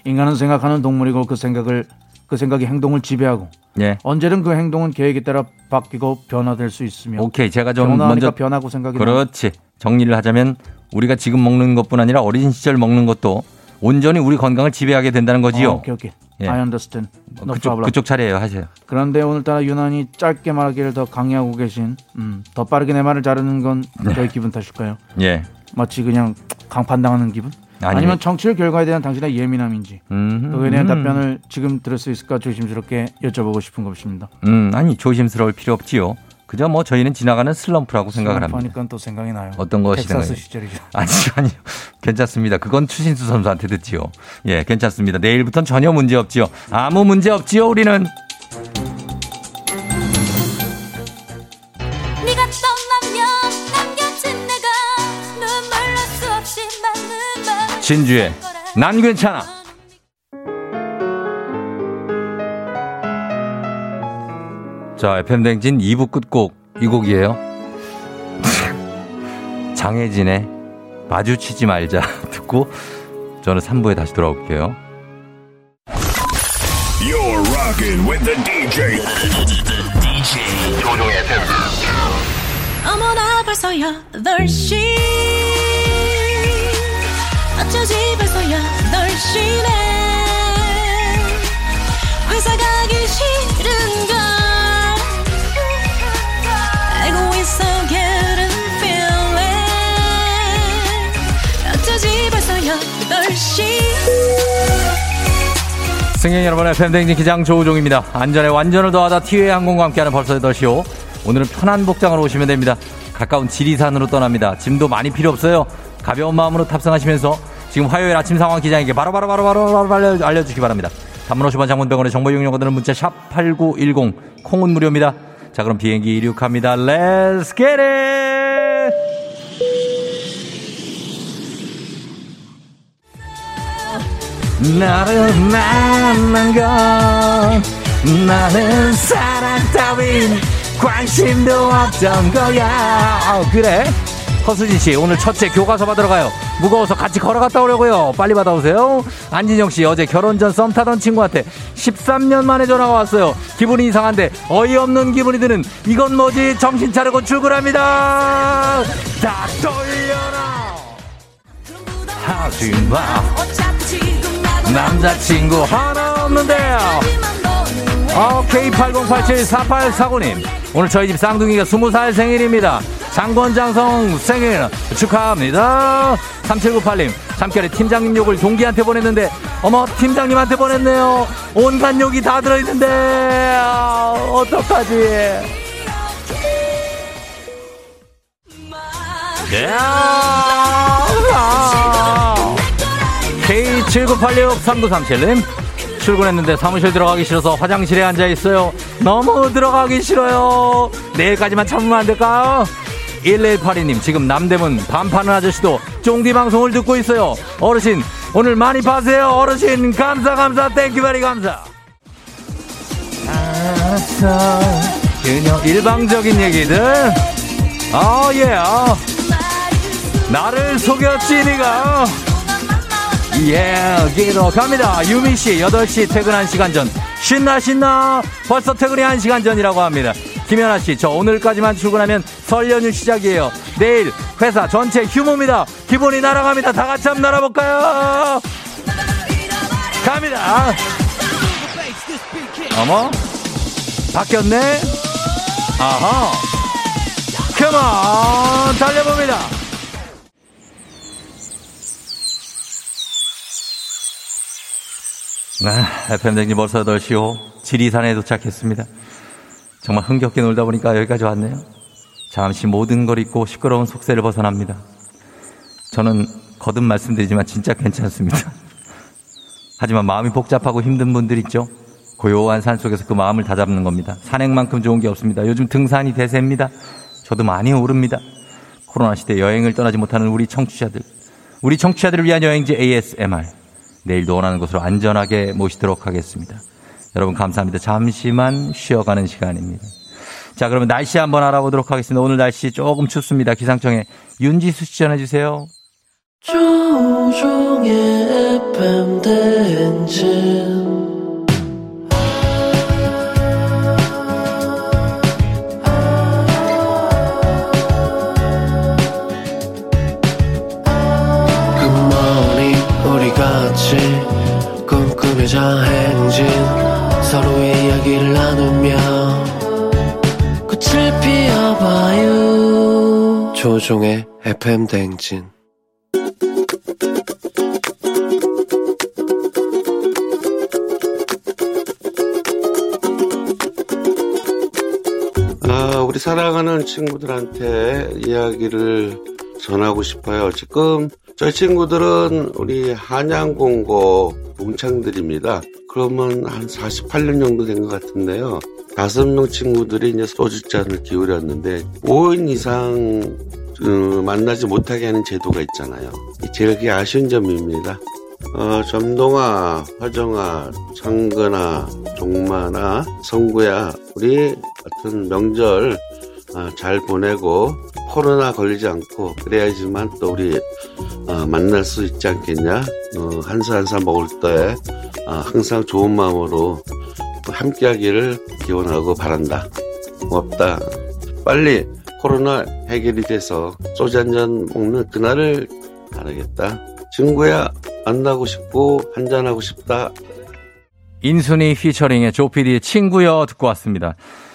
인간은 생각하는 동물이고 그 생각을 그 생각이 행동을 지배하고 예. 언제든 그 행동은 계획에 따라 바뀌고 변화될 수 있으며 오케이. 제가 좀 먼저 변하고 생각이 나. 그렇지. 정리를 하자면 우리가 지금 먹는 것뿐 아니라 어린 시절 먹는 것도 온전히 우리 건강을 지배하게 된다는 거지요. 어, 오케이 오케이. 예. I understand. No 그쪽 problem. 그쪽 차례예요. 하세요. 그런데 오늘따라 유난히 짧게 말하기를 더 강요하고 계신 음, 더 빠르게 내 말을 자르는 건 네. 저희 기분 탓일까요? 예. 마치 그냥 강판당하는 기분? 아니, 아니면 청취율 결과에 대한 당신의 예민함인지 음, 그거에 대한 음. 답변을 지금 들을 수 있을까 조심스럽게 여쭤보고 싶은 것입니다. 음, 아니 조심스러울 필요 없지요. 그저 뭐 저희는 지나가는 슬럼프라고 생각을 합니다. 하니까 또 생각이 나요. 어떤 것이 텍사스 생각이- 시절이죠. 아니, 아니요. 괜찮습니다. 그건 추신수 선수한테 듣지요. 예, 괜찮습니다. 내일부터는 전혀 문제 없지요. 아무 문제 없지요, 우리는. 진주의 난 괜찮아. 자, FM댕진 2부 끝곡 이 곡이에요. 장혜진의 마주치지 말자 듣고 저는 3부에 다시 돌아올게요. You're rocking with the DJ. DJ 조종의 FM. 어머나 벌써 8시 어쩌지 벌써 8시네 회사 가기 싫은 승객 여러분, FM댕진 기장 조우종입니다. 안전에 완전을 더하다 티웨이 항공과 함께하는 벌써 8시오. 오늘은 편한 복장으로 오시면 됩니다. 가까운 지리산으로 떠납니다. 짐도 많이 필요 없어요. 가벼운 마음으로 탑승하시면서 지금 화요일 아침 상황 기장에게 바로바로 바로바로 알려, 알려주시기 바랍니다. 단문 50원 장문병원의 정보 이용료들은 문자 샵 8910 콩은 무료입니다. 자 그럼 비행기 이륙합니다. Let's it! 나를 만난 건 나는 사랑 따윈 관심도 없던 거야 어, 그래 허수진 씨, 오늘 첫째 교과서 받으러 가요. 무거워서 같이 걸어갔다 오려고요. 빨리 받아오세요. 안진영 씨, 어제 결혼 전 썸 타던 친구한테 13년 만에 전화가 왔어요. 기분이 이상한데 어이없는 기분이 드는 이건 뭐지? 정신 차리고 출근합니다. 다 돌려라. 하지 마. 남자친구 하나 없는데요. 어, K80874849님. 오늘 저희 집 쌍둥이가 20살 생일입니다. 장권장성 생일 축하합니다. 3798님. 잠결에 팀장님 욕을 동기한테 보냈는데, 어머, 팀장님한테 보냈네요. 온갖 욕이 다 들어있는데, 아, 어떡하지? 네. K79863937님. 출근했는데 사무실 들어가기 싫어서 화장실에 앉아 있어요. 너무 들어가기 싫어요. 내일까지만 참으면 안 될까요? 1182님, 지금 남대문 밤 파는 아저씨도 쫑디 방송을 듣고 있어요. 어르신, 오늘 많이 파세요. 어르신, 감사, 감사, thank you very 감사. 알았어. 그냥 일방적인 얘기들. 어, 예, 어. 나를 속였지, 니가. 예, 여기로 갑니다. 유미씨, 8시 퇴근 1시간 전. 신나, 신나. 벌써 퇴근이 1시간 전이라고 합니다. 김연아 씨, 저 오늘까지만 출근하면 설 연휴 시작이에요. 내일 회사 전체 휴무입니다. 기분이 날아갑니다. 다 같이 한번 날아볼까요? 갑니다. 어머? 바뀌었네? 아하. 컴온! 달려봅니다. 아, FM댕지 벌써 8시오. 지리산에 도착했습니다. 정말 흥겹게 놀다 보니까 여기까지 왔네요. 잠시 모든 걸 잊고 시끄러운 속세를 벗어납니다. 저는 거듭 말씀드리지만 진짜 괜찮습니다. 하지만 마음이 복잡하고 힘든 분들 있죠? 고요한 산 속에서 그 마음을 다잡는 겁니다. 산행만큼 좋은 게 없습니다. 요즘 등산이 대세입니다. 저도 많이 오릅니다. 코로나 시대 여행을 떠나지 못하는 우리 청취자들. 우리 청취자들을 위한 여행지 ASMR. 내일도 원하는 곳으로 안전하게 모시도록 하겠습니다. 여러분 감사합니다. 잠시만 쉬어가는 시간입니다. 자, 그러면 날씨 한번 알아보도록 하겠습니다. 오늘 날씨 조금 춥습니다. 기상청에 윤지수 씨 전해주세요. 조종의 FM 대행진 꿈꾸며자 행진 서로의 이야기를 나누며 꽃을 피워봐요 조종의 FM 대행진 아, 우리 사랑하는 친구들한테 이야기를 전하고 싶어요. 지금 저희 친구들은 우리 한양공고 동창들입니다. 그러면 한 48년 정도 된 것 같은데요. 다섯 명 친구들이 이제 소주잔을 기울였는데 5인 이상 어, 만나지 못하게 하는 제도가 있잖아요. 제일 그게 아쉬운 점입니다. 어, 점동아, 화정아, 창근아, 종만아, 성구야, 우리 같은 명절 어, 잘 보내고 코로나 걸리지 않고 그래야지만 또 우리 어, 만날 수 있지 않겠냐? 어, 한사 한사 먹을 때 어, 항상 좋은 마음으로 함께하기를 기원하고 바란다. 고맙다. 빨리 코로나 해결이 돼서 소주 한 잔 먹는 그날을 바라겠다. 친구야 만나고 싶고 한잔하고 싶다. 인순이 피처링의 조피디의 친구여 듣고 왔습니다.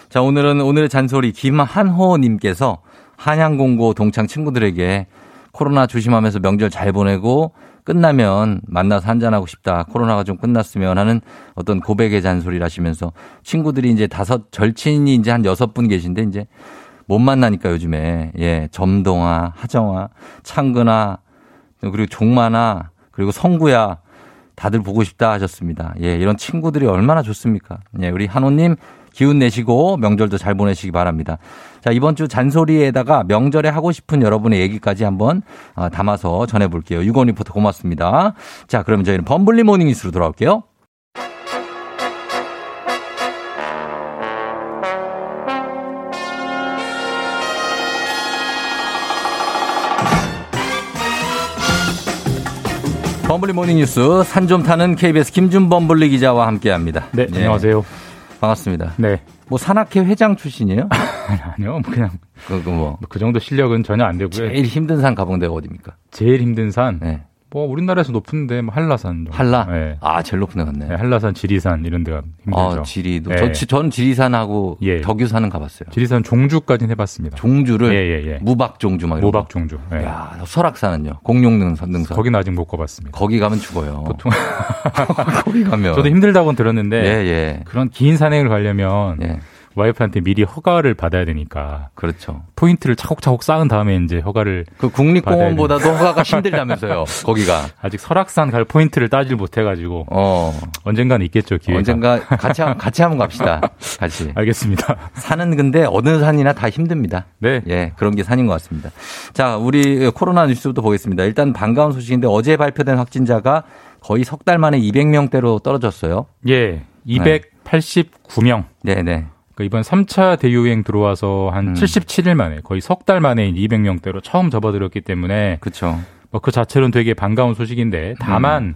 자, 오늘은 오늘의 잔소리 김한호님께서 한양공고 동창 친구들에게 코로나 조심하면서 명절 잘 보내고 끝나면 만나서 한잔하고 싶다. 코로나가 좀 끝났으면 하는 어떤 고백의 잔소리를 하시면서 친구들이 이제 다섯, 절친이 이제 한 여섯 분 계신데 이제 못 만나니까 요즘에. 예, 점동아, 하정아, 창근아, 그리고 종만아, 그리고 성구야. 다들 보고 싶다 하셨습니다. 예, 이런 친구들이 얼마나 좋습니까? 예, 우리 한호님 기운 내시고 명절도 잘 보내시기 바랍니다. 자, 이번 주 잔소리에다가 명절에 하고 싶은 여러분의 얘기까지 한번 어, 담아서 전해볼게요. 유건 리포터 고맙습니다. 자, 그러면 저희는 범블리 morning 뉴스로 돌아올게요. 범블리 morning 뉴스 산 좀 타는 KBS 김준범블리 기자와 함께합니다. 네, 네. 안녕하세요. 네. 반갑습니다. 네. 뭐 산악회 회장 출신이에요? 아니요, 그냥 그, 그 뭐. 그 정도 실력은 전혀 안 되고요. 제일 힘든 산 가본 데가 어디입니까? 제일 힘든 산. 네. 뭐 우리나라에서 높은데 뭐 한라산. 정도. 한라? 네. 아, 제일 높은 데 갔네. 네, 한라산, 지리산 이런 데가 힘들죠. 아, 지리도. 네. 저, 지- 전 지리산하고 예. 덕유산은 가봤어요. 지리산 종주까지는 해봤습니다. 종주를 예, 예, 예. 무박종주 막 이런 무박 거. 종주. 예. 야, 설악산은요? 공룡능선 능선. 거기는 아직 못 가봤습니다. 거기 가면 죽어요. 보통 거기 가면. 저도 힘들다고는 들었는데 예, 예. 그런 긴 산행을 가려면 예. 와이프한테 미리 허가를 받아야 되니까 그렇죠. 포인트를 차곡차곡 쌓은 다음에 이제 허가를 그 국립공원보다도 허가가 힘들다면서요. 거기가. 아직 설악산 갈 포인트를 따질 못해가지고 어. 언젠가는 있겠죠 기회가. 언젠가 같이 한- 같이 한번 갑시다. 같이. 알겠습니다. 산은 근데 어느 산이나 다 힘듭니다. 네. 예, 그런 게 산인 것 같습니다. 자, 우리 코로나 뉴스부터 보겠습니다. 일단 반가운 소식인데 어제 발표된 확진자가 거의 석 달 만에 200명대로 떨어졌어요. 예, 289명. 네, 네. 그 이번 3차 대유행 들어와서 한 음. 77일 만에 거의 석 달 만에 200명대로 처음 접어들었기 때문에 그렇죠. 뭐 그 자체로는 되게 반가운 소식인데 다만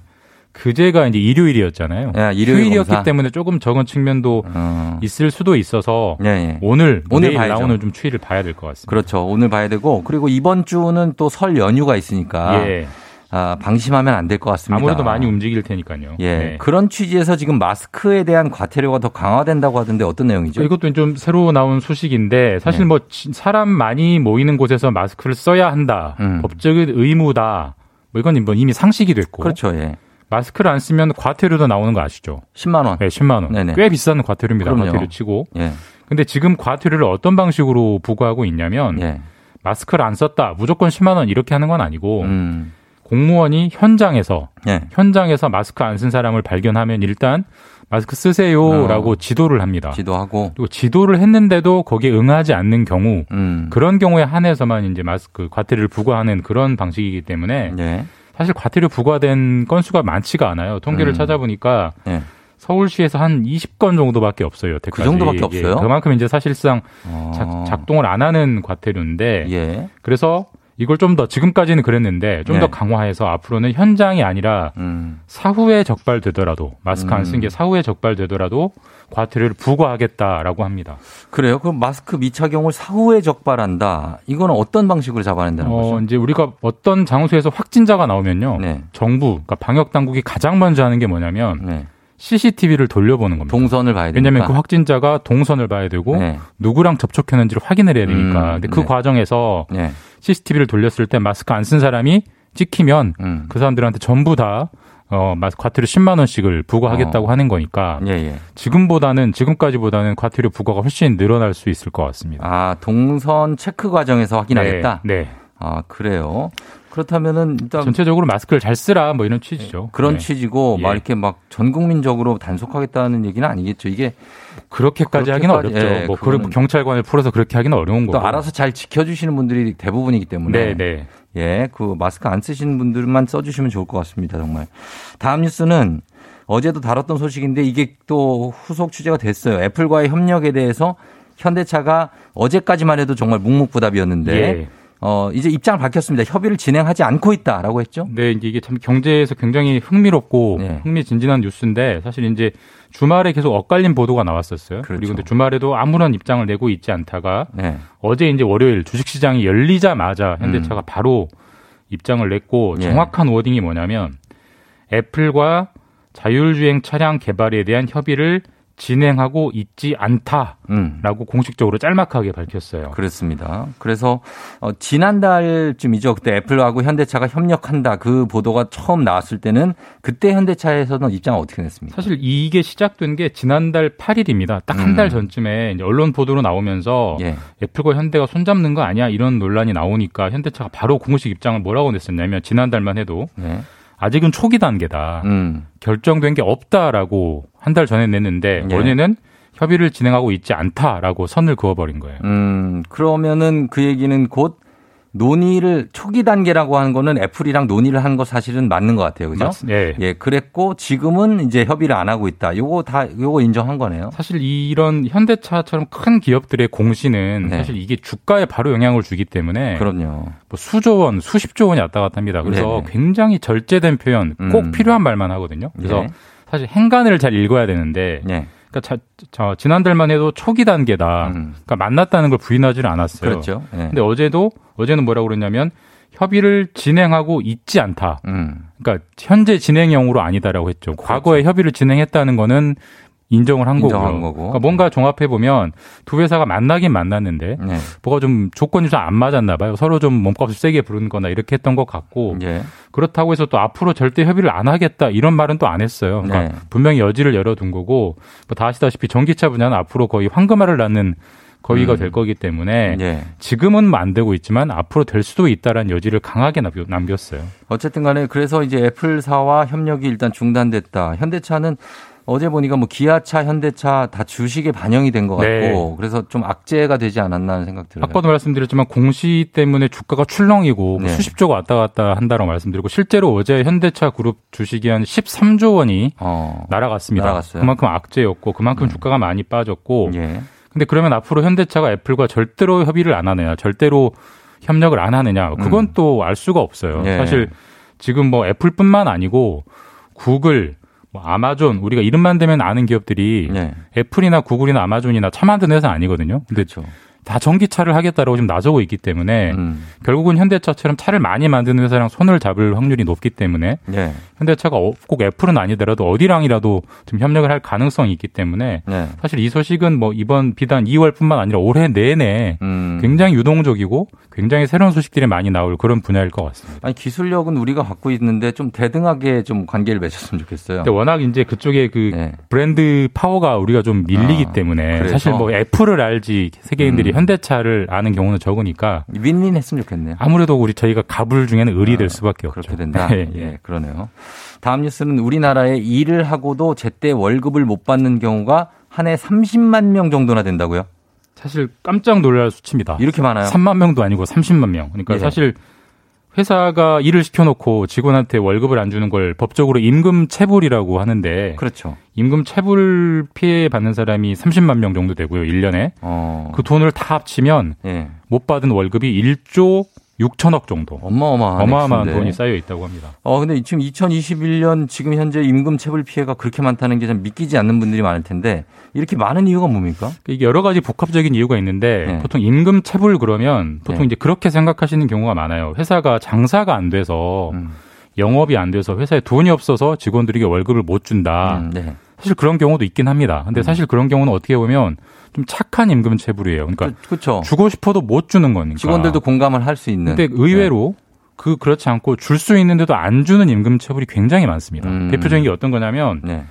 그제가 이제 일요일이었잖아요. 야, 음. 일요일 휴일이었기 검사. 때문에 조금 적은 측면도 어. 있을 수도 있어서 예, 예. 오늘 오늘 내일 봐야죠. 나오는 좀 추이를 봐야 될 것 같습니다. 그렇죠. 오늘 봐야 되고 그리고 이번 주는 또 설 연휴가 있으니까 예. 아, 방심하면 안 될 것 같습니다. 아무래도 많이 움직일 테니까요. 예. 네. 그런 취지에서 지금 마스크에 대한 과태료가 더 강화된다고 하던데 어떤 내용이죠? 이것도 좀 새로 나온 소식인데 사실 네. 뭐 지- 사람 많이 모이는 곳에서 마스크를 써야 한다. 음. 법적인 의무다. 뭐 이건 뭐 이미 상식이 됐고. 그렇죠. 예. 마스크를 안 쓰면 과태료도 나오는 거 아시죠? 10만 원. 네, 10만 원. 네네. 꽤 비싼 과태료입니다. 그럼요. 과태료 치고. 예. 근데 지금 과태료를 어떤 방식으로 부과하고 있냐면 예. 마스크를 안 썼다. 무조건 10만 원 이렇게 하는 건 아니고 음. 공무원이 현장에서 예. 현장에서 마스크 안 쓴 사람을 발견하면 일단 마스크 쓰세요라고 어. 지도를 합니다. 지도하고 그리고 지도를 했는데도 거기에 응하지 않는 경우 음. 그런 경우에 한해서만 이제 마스크 과태료를 부과하는 그런 방식이기 때문에 예. 사실 과태료 부과된 건수가 많지가 않아요. 통계를 음. 찾아보니까 예. 서울시에서 한 20건 정도밖에 없어요. 여태까지. 그 정도밖에 예, 없어요? 그만큼 이제 사실상 어. 작, 작동을 안 하는 과태료인데 예. 그래서 이걸 좀 더 지금까지는 그랬는데 좀더 네. 강화해서 앞으로는 현장이 아니라 음. 사후에 적발되더라도 마스크 안쓴게 음. 사후에 적발되더라도 과태료를 부과하겠다라고 합니다. 그래요? 그럼 마스크 미착용을 사후에 적발한다. 이거는 어떤 방식으로 잡아낸다는 어, 거죠? 이제 우리가 어떤 장소에서 확진자가 나오면요. 네. 정부, 그러니까 방역 당국이 가장 먼저 하는 게 뭐냐면 네. CCTV를 돌려보는 겁니다. 동선을 봐야 되니까. 왜냐하면 그 확진자가 동선을 봐야 되고 네. 누구랑 접촉했는지를 확인을 해야 되니까. 음, 근데 그 네. 과정에서 네. CCTV를 돌렸을 때 마스크 안 쓴 사람이 찍히면 음. 그 사람들한테 전부 다 어, 마스 과태료 10만 원씩을 부과하겠다고 어. 하는 거니까 예, 예. 지금보다는 지금까지보다는 과태료 부과가 훨씬 늘어날 수 있을 것 같습니다. 아, 동선 체크 과정에서 확인하겠다? 네. 네. 아, 그래요? 그렇다면은 일단 전체적으로 마스크를 잘 쓰라 뭐 이런 취지죠. 그런 네. 취지고 예. 막 이렇게 막 전 국민적으로 단속하겠다는 얘기는 아니겠죠. 이게 그렇게까지 하기는 어렵죠. 예, 뭐 그런 그거는 경찰관을 풀어서 그렇게 하기는 어려운 또 거고. 알아서 잘 지켜주시는 분들이 대부분이기 때문에 네, 네. 예, 그 마스크 안 쓰시는 분들만 써주시면 좋을 것 같습니다. 정말. 다음 뉴스는 어제도 다뤘던 소식인데 이게 또 후속 취재가 됐어요. 애플과의 협력에 대해서 현대차가 어제까지만 해도 정말 묵묵부답이었는데 예. 어, 이제 입장을 밝혔습니다. 협의를 진행하지 않고 있다라고 했죠. 네, 이게 참 경제에서 굉장히 흥미롭고 네. 흥미진진한 뉴스인데 사실 이제 주말에 계속 엇갈린 보도가 나왔었어요. 그렇죠. 그리고 근데 주말에도 아무런 입장을 내고 있지 않다가 네. 어제 이제 월요일 주식시장이 열리자마자 현대차가 바로 입장을 냈고 음. 예. 정확한 워딩이 뭐냐면 애플과 자율주행 차량 개발에 대한 협의를 진행하고 있지 않다라고 음. 공식적으로 짤막하게 밝혔어요. 그렇습니다. 그래서 어, 지난달쯤이죠. 그때 애플하고 현대차가 협력한다. 그 보도가 처음 나왔을 때는 그때 현대차에서는 입장을 어떻게 냈습니까? 사실 이게 시작된 게 지난달 8일입니다. 딱한 음. 달 전쯤에 언론 보도로 나오면서 예. 애플과 현대가 손잡는 거 아니야 이런 논란이 나오니까 현대차가 바로 공식 입장을 뭐라고 냈었냐면 지난달만 해도 네. 아직은 초기 단계다. 음. 결정된 게 없다라고 한 달 전에 냈는데 예. 어제는 협의를 진행하고 있지 않다라고 선을 그어버린 거예요. 음, 그러면은 그 얘기는 곧 논의를 초기 단계라고 하는 거는 애플이랑 논의를 한 거 사실은 맞는 것 같아요. 그죠? 맞- 예. 예, 그랬고 지금은 이제 협의를 안 하고 있다. 요거 다 요거 인정한 거네요. 사실 이런 현대차처럼 큰 기업들의 공시는 네. 사실 이게 주가에 바로 영향을 주기 때문에 그럼요. 뭐 수조 원, 수십조 원이 왔다 갔다 합니다. 그래서 네네. 굉장히 절제된 표현, 꼭 음. 필요한 말만 하거든요. 그래서 네. 사실 행간을 잘 읽어야 되는데 네. 그러니까 자, 저 지난달만 해도 초기 단계다. 그러니까 만났다는 걸 부인하지는 않았어요. 음. 그렇죠. 네. 근데 어제도 어제는 뭐라고 그랬냐면 협의를 진행하고 있지 않다. 음. 그러니까 현재 진행형으로 아니다라고 했죠. 과거에 협의를 진행했다는 거는 인정을 한. 인정한 거고요. 거고. 그러니까 뭔가 종합해 보면 두 회사가 만나긴 만났는데 네. 뭐가 좀 조건이 좀 안 맞았나 봐요. 서로 좀 몸값을 세게 부르는 거나 이렇게 했던 것 같고 예. 그렇다고 해서 또 앞으로 절대 협의를 안 하겠다 이런 말은 또 안 했어요. 그러니까 네. 분명히 여지를 열어둔 거고 뭐 다 아시다시피 전기차 분야는 앞으로 거의 황금알을 낳는 거위가 음. 될 거기 때문에 예. 지금은 안 되고 있지만 앞으로 될 수도 있다라는 여지를 강하게 남겼어요. 어쨌든 간에 그래서 이제 애플사와 협력이 일단 중단됐다. 현대차는 어제 보니까 뭐 기아차, 현대차 다 주식에 반영이 된 것 같고 네. 그래서 좀 악재가 되지 않았나 하는 생각 들어요. 아까도 말씀드렸지만 공시 때문에 주가가 출렁이고 네. 수십조가 왔다 갔다 한다고 말씀드리고 실제로 어제 현대차 그룹 주식이 한 13조 원이 날아갔습니다. 어, 날아갔어요. 음. 그만큼 악재였고 그만큼 주가가 많이 빠졌고 예. 근데 그러면 앞으로 현대차가 애플과 절대로 협의를 안 하느냐, 절대로 협력을 안 하느냐, 그건 또알 수가 없어요. 음. 예. 사실 지금 뭐 애플뿐만 아니고 구글, 뭐 아마존 우리가 이름만 대면 아는 기업들이 예. 애플이나 구글이나 아마존이나 차 만드는 회사 아니거든요. 근데 그렇죠. 다 전기차를 하겠다라고 지금 나서고 있기 때문에 음. 결국은 현대차처럼 차를 많이 만드는 회사랑 손을 잡을 확률이 높기 때문에 예. 현대차가 어- 꼭 애플은 아니더라도 어디랑이라도 좀 협력을 할 가능성이 있기 때문에 네. 사실 이 소식은 뭐 이번 비단 2월뿐만 아니라 올해 내내 음. 굉장히 유동적이고 굉장히 새로운 소식들이 많이 나올 그런 분야일 것 같습니다. 아니 기술력은 우리가 갖고 있는데 좀 대등하게 좀 관계를 맺었으면 좋겠어요. 근데 워낙 이제 그쪽에 그 네. 브랜드 파워가 우리가 좀 밀리기 아, 때문에 그래서? 사실 뭐 애플을 알지 세계인들이 음. 현대차를 아는 경우는 적으니까 윈윈 했으면 좋겠네요. 아무래도 우리 저희가 갑을 중에는 을이 될 수밖에 없죠. 그렇게 된다. 예, 예. 예, 그러네요. 다음 뉴스는 우리나라에 일을 하고도 제때 월급을 못 받는 경우가 한 해 30만 명 정도나 된다고요? 사실 깜짝 놀랄 수치입니다. 이렇게 많아요? 3만 명도 아니고 30만 명. 그러니까 예. 사실 회사가 일을 시켜놓고 직원한테 월급을 안 주는 걸 법적으로 임금 체불이라고 하는데 그렇죠. 임금 체불 피해 받는 사람이 30만 명 정도 되고요. 1년에. 어. 그 돈을 다 합치면 예. 못 받은 월급이 1조 6천억 정도. 어마어마한 어마어마한 액수인데. 돈이 쌓여 있다고 합니다. 어, 근데 지금 2021년 지금 현재 임금 체불 피해가 그렇게 많다는 게좀 믿기지 않는 분들이 많을 텐데 이렇게 많은 이유가 뭡니까? 이게 여러 가지 복합적인 이유가 있는데 네. 보통 임금 체불 그러면 보통 네. 이제 그렇게 생각하시는 경우가 많아요. 회사가 장사가 안 돼서 음. 영업이 안 돼서 회사에 돈이 없어서 직원들에게 월급을 못 준다. 음, 네. 사실 그런 경우도 있긴 합니다. 근데 사실 그런 경우는 어떻게 보면 좀 착한 임금 체불이에요. 그러니까 그렇죠. 주고 싶어도 못 주는 거니까. 직원들도 공감을 할 수 있는. 근데 의외로 그 그렇지 않고 줄 수 있는데도 안 주는 임금 체불이 굉장히 많습니다. 음. 대표적인 게 어떤 거냐면 네.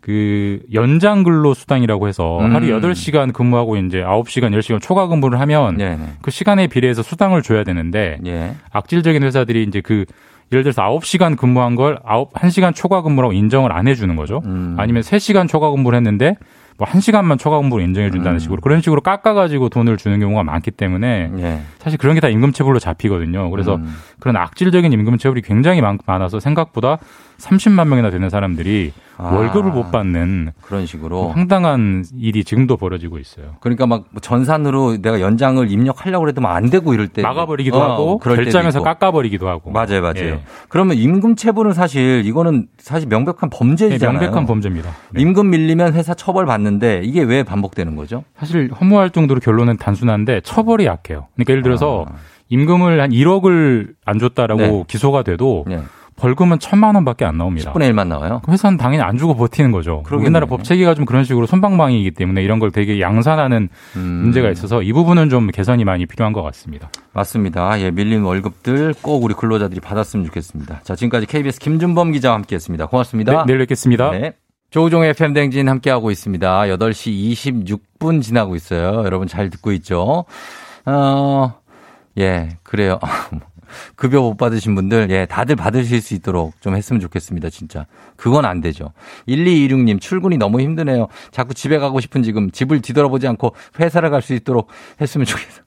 그 연장 근로 수당이라고 해서 음. 하루 8시간 근무하고 이제 9시간, 10시간 초과 근무를 하면 네, 네. 그 시간에 비례해서 수당을 줘야 되는데 예. 악질적인 회사들이 이제 그 예를 들어서 9시간 근무한 걸 9, 1시간 초과 근무라고 인정을 안 해주는 거죠. 음. 아니면 3시간 초과 근무를 했는데 뭐 1시간만 초과 근무로 인정해 준다는 음. 식으로 그런 식으로 깎아가지고 돈을 주는 경우가 많기 때문에 예. 사실 그런 게 다 임금체불로 잡히거든요. 그래서 음. 그런 악질적인 임금체불이 굉장히 많, 많아서 생각보다 30만 명이나 되는 사람들이 아. 월급을 못 받는 그런 식으로. 황당한 일이 지금도 벌어지고 있어요. 그러니까 막뭐 전산으로 내가 연장을 입력하려고 해도 막 안 되고 이럴 때 막아버리기도 어, 하고 있고. 깎아버리기도 하고. 맞아요, 맞아요. 예. 그러면 임금 체불은 사실 이거는 사실 명백한 네, 범죄잖아요. 명백한 범죄입니다. 네. 임금 밀리면 회사 처벌 받는데 이게 왜 반복되는 거죠? 사실 허무할 정도로 결론은 단순한데 처벌이 약해요. 그러니까 예를 들어서 아. 임금을 한 1억을 안 줬다라고 네. 기소가 돼도 네. 벌금은 천만 원밖에 안 나옵니다. 10분의 1만 나와요. 회사는 당연히 안 주고 버티는 거죠. 그러겠네. 우리나라 법 체계가 좀 그런 식으로 손방망이이기 때문에 이런 걸 되게 양산하는 음. 문제가 있어서 이 부분은 좀 개선이 많이 필요한 것 같습니다. 맞습니다. 예, 밀린 월급들 꼭 우리 근로자들이 받았으면 좋겠습니다. 자, 지금까지 KBS 김준범 기자와 함께 했습니다. 고맙습니다. 네, 내일 뵙겠습니다. 네. 조우종의 FM댕진 함께하고 있습니다. 8시 26분 지나고 있어요. 여러분 잘 듣고 있죠? 어, 예, 그래요. 급여 못 받으신 분들, 예, 다들 받으실 수 있도록 좀 했으면 좋겠습니다, 진짜. 그건 안 되죠. 1226님, 출근이 너무 힘드네요. 자꾸 집에 가고 싶은 지금 집을 뒤돌아보지 않고 회사를 갈 수 있도록 했으면 좋겠어.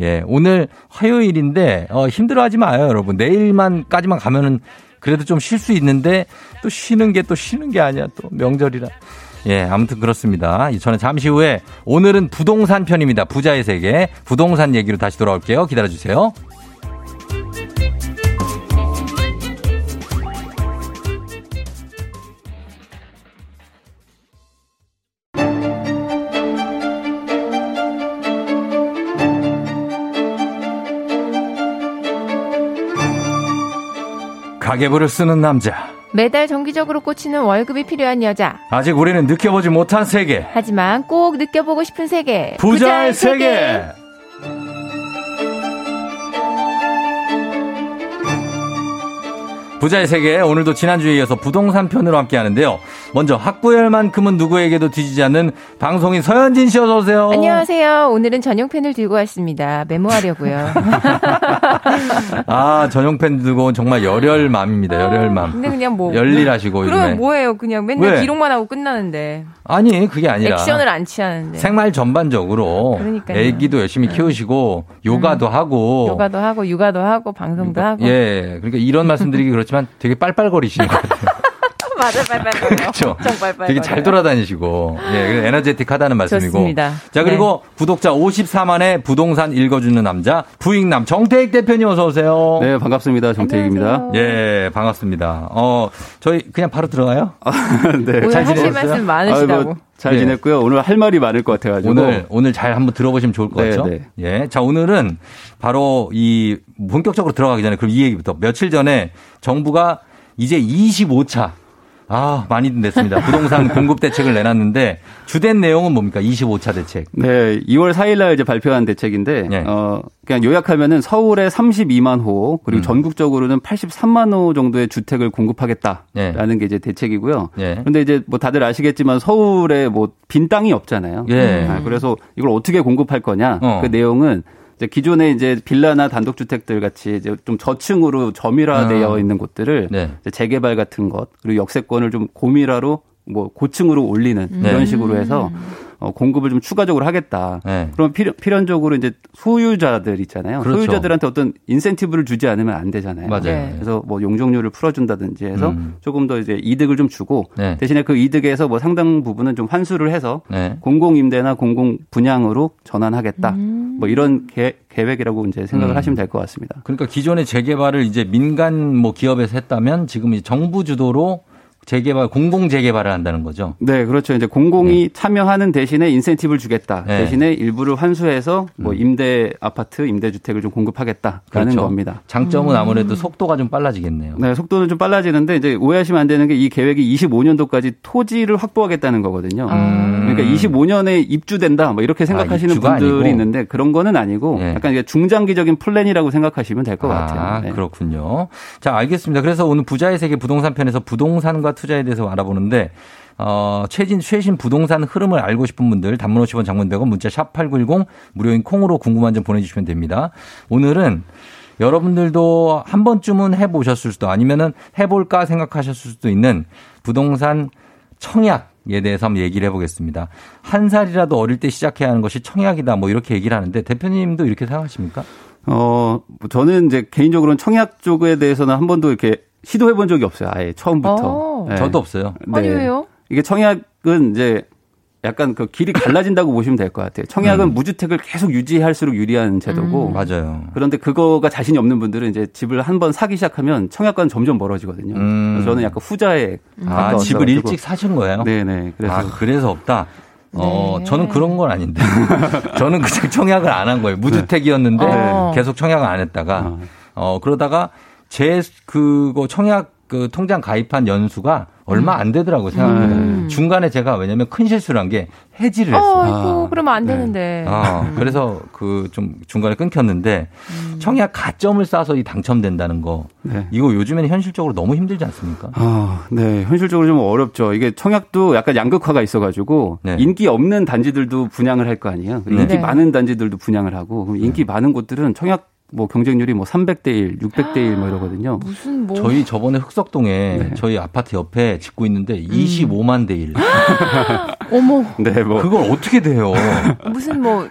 예, 오늘 화요일인데, 어, 힘들어 하지 마요, 여러분. 내일만까지만 가면은 그래도 좀 쉴 수 있는데, 또 쉬는 게 또 쉬는 게 아니야, 또 명절이라. 예, 아무튼 그렇습니다. 저는 잠시 후에 오늘은 부동산 편입니다. 부자의 세계. 부동산 얘기로 다시 돌아올게요. 기다려주세요. 가계부를 쓰는 남자. 매달 정기적으로 꽂히는 월급이 필요한 여자. 아직 우리는 느껴보지 못한 세계. 하지만 꼭 느껴보고 싶은 세계. 부자의 세계. 부자의 세계 오늘도 지난주에 이어서 부동산 편으로 함께 하는데요. 먼저 학구열만큼은 누구에게도 뒤지지 않는 방송인 서현진 씨 어서 오세요. 안녕하세요. 오늘은 전용펜을 들고 왔습니다. 메모하려고요. 아 전용펜 들고 온 정말 열혈맘입니다. 열혈맘. 근데 그냥 뭐 열일하시고 그러면 요즘에. 뭐예요? 그냥 맨날 왜? 기록만 하고 끝나는데. 아니 그게 아니라 액션을 안 취하는데. 생활 전반적으로 그러니까요. 애기도 열심히 키우시고 요가도 하고 요가도 하고 육아도 하고 방송도 하고. 어. 예 그러니까 이런 말씀드리기 그렇지만 되게 빨빨거리시는 것 같아요. 맞아 빨빨. 그렇죠. 되게 잘 돌아다니시고 예 에너제틱하다는 말씀이고. 좋습니다. 자 그리고 구독자 54만의 부동산 읽어주는 남자 부익남 정태익 대표님 어서 오세요. 네 반갑습니다 정태익입니다. 예 반갑습니다. 어 저희 그냥 바로 들어가요. 네. 오늘 하실 말씀 많으시다고. 잘 네. 지냈고요. 오늘 할 말이 많을 것 같아가지고 오늘 오늘 잘 한번 들어보시면 좋을 것 네, 같죠. 네. 예. 자 오늘은 바로 이 본격적으로 들어가기 전에 그럼 이 얘기부터 며칠 전에 정부가 이제 25차 아 많이 냈습니다. 부동산 공급 대책을 내놨는데 주된 내용은 뭡니까? 25차 대책. 네 2월 4일 날 이제 발표한 대책인데 네. 어 그냥 요약하면은 서울에 32만 호 그리고 음. 전국적으로는 83만 호 정도의 주택을 공급하겠다라는 네. 게 이제 대책이고요. 예. 그런데 이제 뭐 다들 아시겠지만 서울에 뭐 빈 땅이 없잖아요. 예. 아, 그래서 이걸 어떻게 공급할 거냐 어. 그 내용은 이제 기존에 이제 빌라나 단독주택들 같이 이제 좀 저층으로 점유화되어 아. 있는 곳들을 네. 이제 재개발 같은 것 그리고 역세권을 좀 고밀화로 뭐 고층으로 올리는 네. 이런 식으로 해서 어, 공급을 좀 추가적으로 하겠다. 네. 그럼 필연, 필연 적으로 이제 소유자들 있잖아요. 그렇죠. 소유자들한테 어떤 인센티브를 주지 않으면 안 되잖아요. 맞아요. 네. 그래서 뭐 용적률을 풀어준다든지 해서 음. 조금 더 이제 이득을 좀 주고 네. 대신에 그 이득에서 뭐 상당 부분은 좀 환수를 해서 네. 공공임대나 공공 분양으로 전환하겠다. 뭐 이런 계, 계획이라고 이제 생각을 음. 하시면 될 것 같습니다. 그러니까 기존의 재개발을 이제 민간 뭐 기업에서 했다면 지금 이제 정부 주도로 재개발 공공 재개발을 한다는 거죠. 네, 그렇죠. 이제 공공이 참여하는 대신에 인센티브를 주겠다. 네. 대신에 일부를 환수해서 뭐 임대 아파트, 임대 주택을 좀 공급하겠다라는 그렇죠. 겁니다. 장점은 아무래도 속도가 좀 빨라지겠네요. 네, 속도는 좀 빨라지는데 이제 오해하시면 안 되는 게 이 계획이 25년도까지 토지를 확보하겠다는 거거든요. 그러니까 25년에 입주된다 뭐 이렇게 생각하시는 음. 아, 분들이 아니고? 있는데 그런 거는 아니고 네. 약간 이게 중장기적인 플랜이라고 생각하시면 될것 아, 같아요. 네. 그렇군요. 자, 알겠습니다. 그래서 오늘 부자의 세계 부동산 편에서 부동산과 투자에 대해서 알아보는데 어, 최진, 최신 부동산 흐름을 알고 싶은 분들, 단문 50원 장문 100원, 문자 샵 8910, 무료인 콩으로 궁금한 점 보내주시면 됩니다. 오늘은 여러분들도 한 번쯤은 해보셨을 수도 아니면은 해볼까 생각하셨을 수도 있는 부동산 청약에 대해서 한번 얘기를 해보겠습니다. 한 살이라도 어릴 때 시작해야 하는 것이 청약이다 뭐 이렇게 얘기를 하는데 대표님도 이렇게 생각하십니까? 어, 뭐 저는 이제 개인적으로는 청약 쪽에 대해서는 한 번도 이렇게 시도해 본 적이 없어요. 아예 처음부터. 어. 네. 저도 없어요. 아니 왜요? 이게 청약은 이제 약간 그 길이 갈라진다고 보시면 될 것 같아요. 청약은 무주택을 계속 유지할수록 유리한 제도고. 음. 맞아요. 그런데 그거가 자신이 없는 분들은 이제 집을 한 번 사기 시작하면 청약과는 점점 멀어지거든요. 음. 그래서 저는 약간 후자에 아. 집을 일찍 사신 거예요? 네네. 그래서 아, 그래서 없다? 어, 네. 저는 그런 건 아닌데. 저는 그냥 청약을 안 한 거예요. 무주택이었는데 어. 계속 청약을 안 했다가, 어, 그러다가 제 그거 청약 그 통장 가입한 연수가 얼마 안 되더라고요, 생각보다. 음. 중간에 제가 왜냐면 큰 실수를 한 게 해지를 어, 했어요. 이거 그러면 안 되는데. 아, 그래서 그 좀 중간에 끊겼는데 음. 청약 가점을 쌓아서 이 당첨된다는 거. 네. 이거 요즘에는 현실적으로 너무 힘들지 않습니까? 아, 네. 현실적으로 좀 어렵죠. 이게 청약도 약간 양극화가 있어 가지고 네. 인기 없는 단지들도 분양을 할 거 아니에요. 네. 인기 네. 많은 단지들도 분양을 하고 그럼 인기 많은 곳들은 청약 뭐 경쟁률이 뭐 300대 1, 600대 1 뭐 이러거든요. 무슨 뭐 저희 저번에 흑석동에 네. 저희 아파트 옆에 짓고 있는데 25만 대 1. 어머 네, 뭐 그걸 어떻게 돼요? 무슨 뭐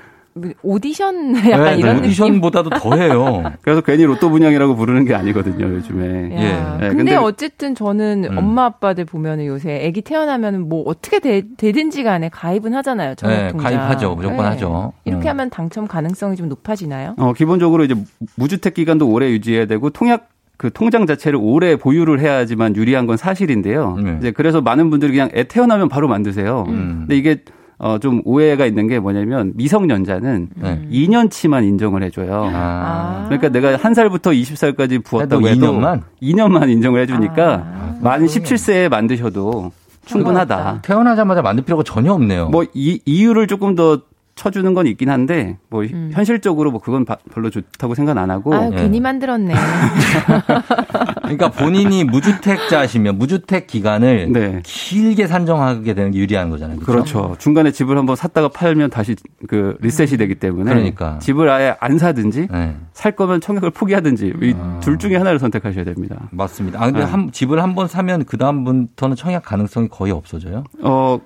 오디션 약간 네, 이런 느낌. 오디션보다도 더해요. 그래서 괜히 로또 분양이라고 부르는 게 아니거든요, 요즘에. 야, 네, 근데, 어쨌든 저는 음. 엄마 아빠들 보면은 요새 아기 태어나면 뭐 어떻게 되, 되든지 간에 가입은 하잖아요. 네. 가입하죠. 무조건 네. 하죠. 이렇게 음. 하면 당첨 가능성이 좀 높아지나요? 어, 기본적으로 이제 무주택 기간도 오래 유지해야 되고 통약 그 통장 자체를 오래 보유를 해야지만 유리한 건 사실인데요. 네. 이제 그래서 많은 분들이 그냥 애 태어나면 바로 만드세요. 음. 근데 이게 어, 좀 오해가 있는 게 뭐냐면 미성년자는 네. 2년치만 인정을 해줘요. 아. 그러니까 내가 한 살부터 20살까지 부었다고 해도 해도 2년만? 2년만 인정을 해주니까 아. 만 17세에 만드셔도 충분하다. 태어나자마자 만들 필요가 전혀 없네요. 뭐 이, 이유를 조금 더 쳐주는 건 있긴 한데 뭐 음. 현실적으로 뭐 그건 바- 별로 좋다고 생각 안 하고 아유, 예. 괜히 만들었네. 그러니까 본인이 무주택자시면 무주택 기간을 길게 산정하게 되는 게 유리한 거잖아요. 네. 그렇죠. 중간에 집을 한번 샀다가 팔면 다시 그 리셋이 되기 때문에 그러니까. 집을 아예 안 사든지 네. 살 거면 청약을 포기하든지 이둘 중에 하나를 선택하셔야 됩니다. 맞습니다. 아, 근데 네. 한, 집을 한 번 사면 그 다음부터는 청약 가능성이 거의 없어져요. 어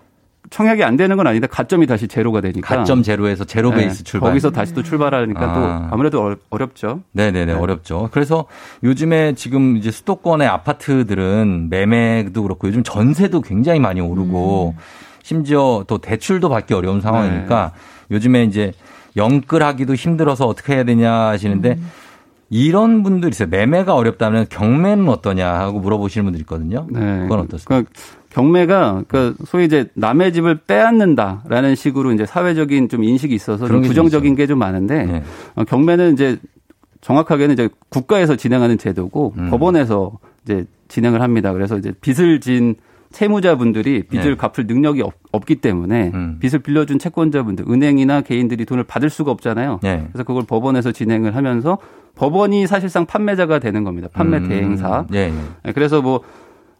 청약이 안 되는 건 아닌데 가점이 다시 제로가 되니까 가점 제로에서 제로 네, 베이스 출발. 거기서 다시 또 출발하니까 아. 또 아무래도 어렵- 어렵죠. 네네 네 어렵죠. 그래서 요즘에 지금 이제 수도권의 아파트들은 매매도 그렇고 요즘 전세도 굉장히 많이 오르고 심지어 또 대출도 받기 어려운 상황이니까 요즘에 이제 영끌하기도 힘들어서 어떻게 해야 되냐 하시는데 이런 분들 있어요. 매매가 어렵다면 경매는 어떠냐 하고 물어보시는 분들 있거든요. 네. 그건 어떻습니까? 그러니까 경매가 그 소위 이제 남의 집을 빼앗는다라는 식으로 이제 사회적인 좀 인식이 있어서 좀게 부정적인 게 좀 많은데 네. 어, 경매는 이제 정확하게는 이제 국가에서 진행하는 제도고 음. 법원에서 이제 진행을 합니다. 그래서 이제 빚을 진 채무자분들이 빚을 네. 갚을 능력이 없, 기 때문에 음. 빚을 빌려준 채권자분들, 은행이나 개인들이 돈을 받을 수가 없잖아요. 네. 그래서 그걸 법원에서 진행을 하면서 법원이 사실상 판매자가 되는 겁니다. 판매 음. 대행사. 예, 예. 네, 그래서 뭐,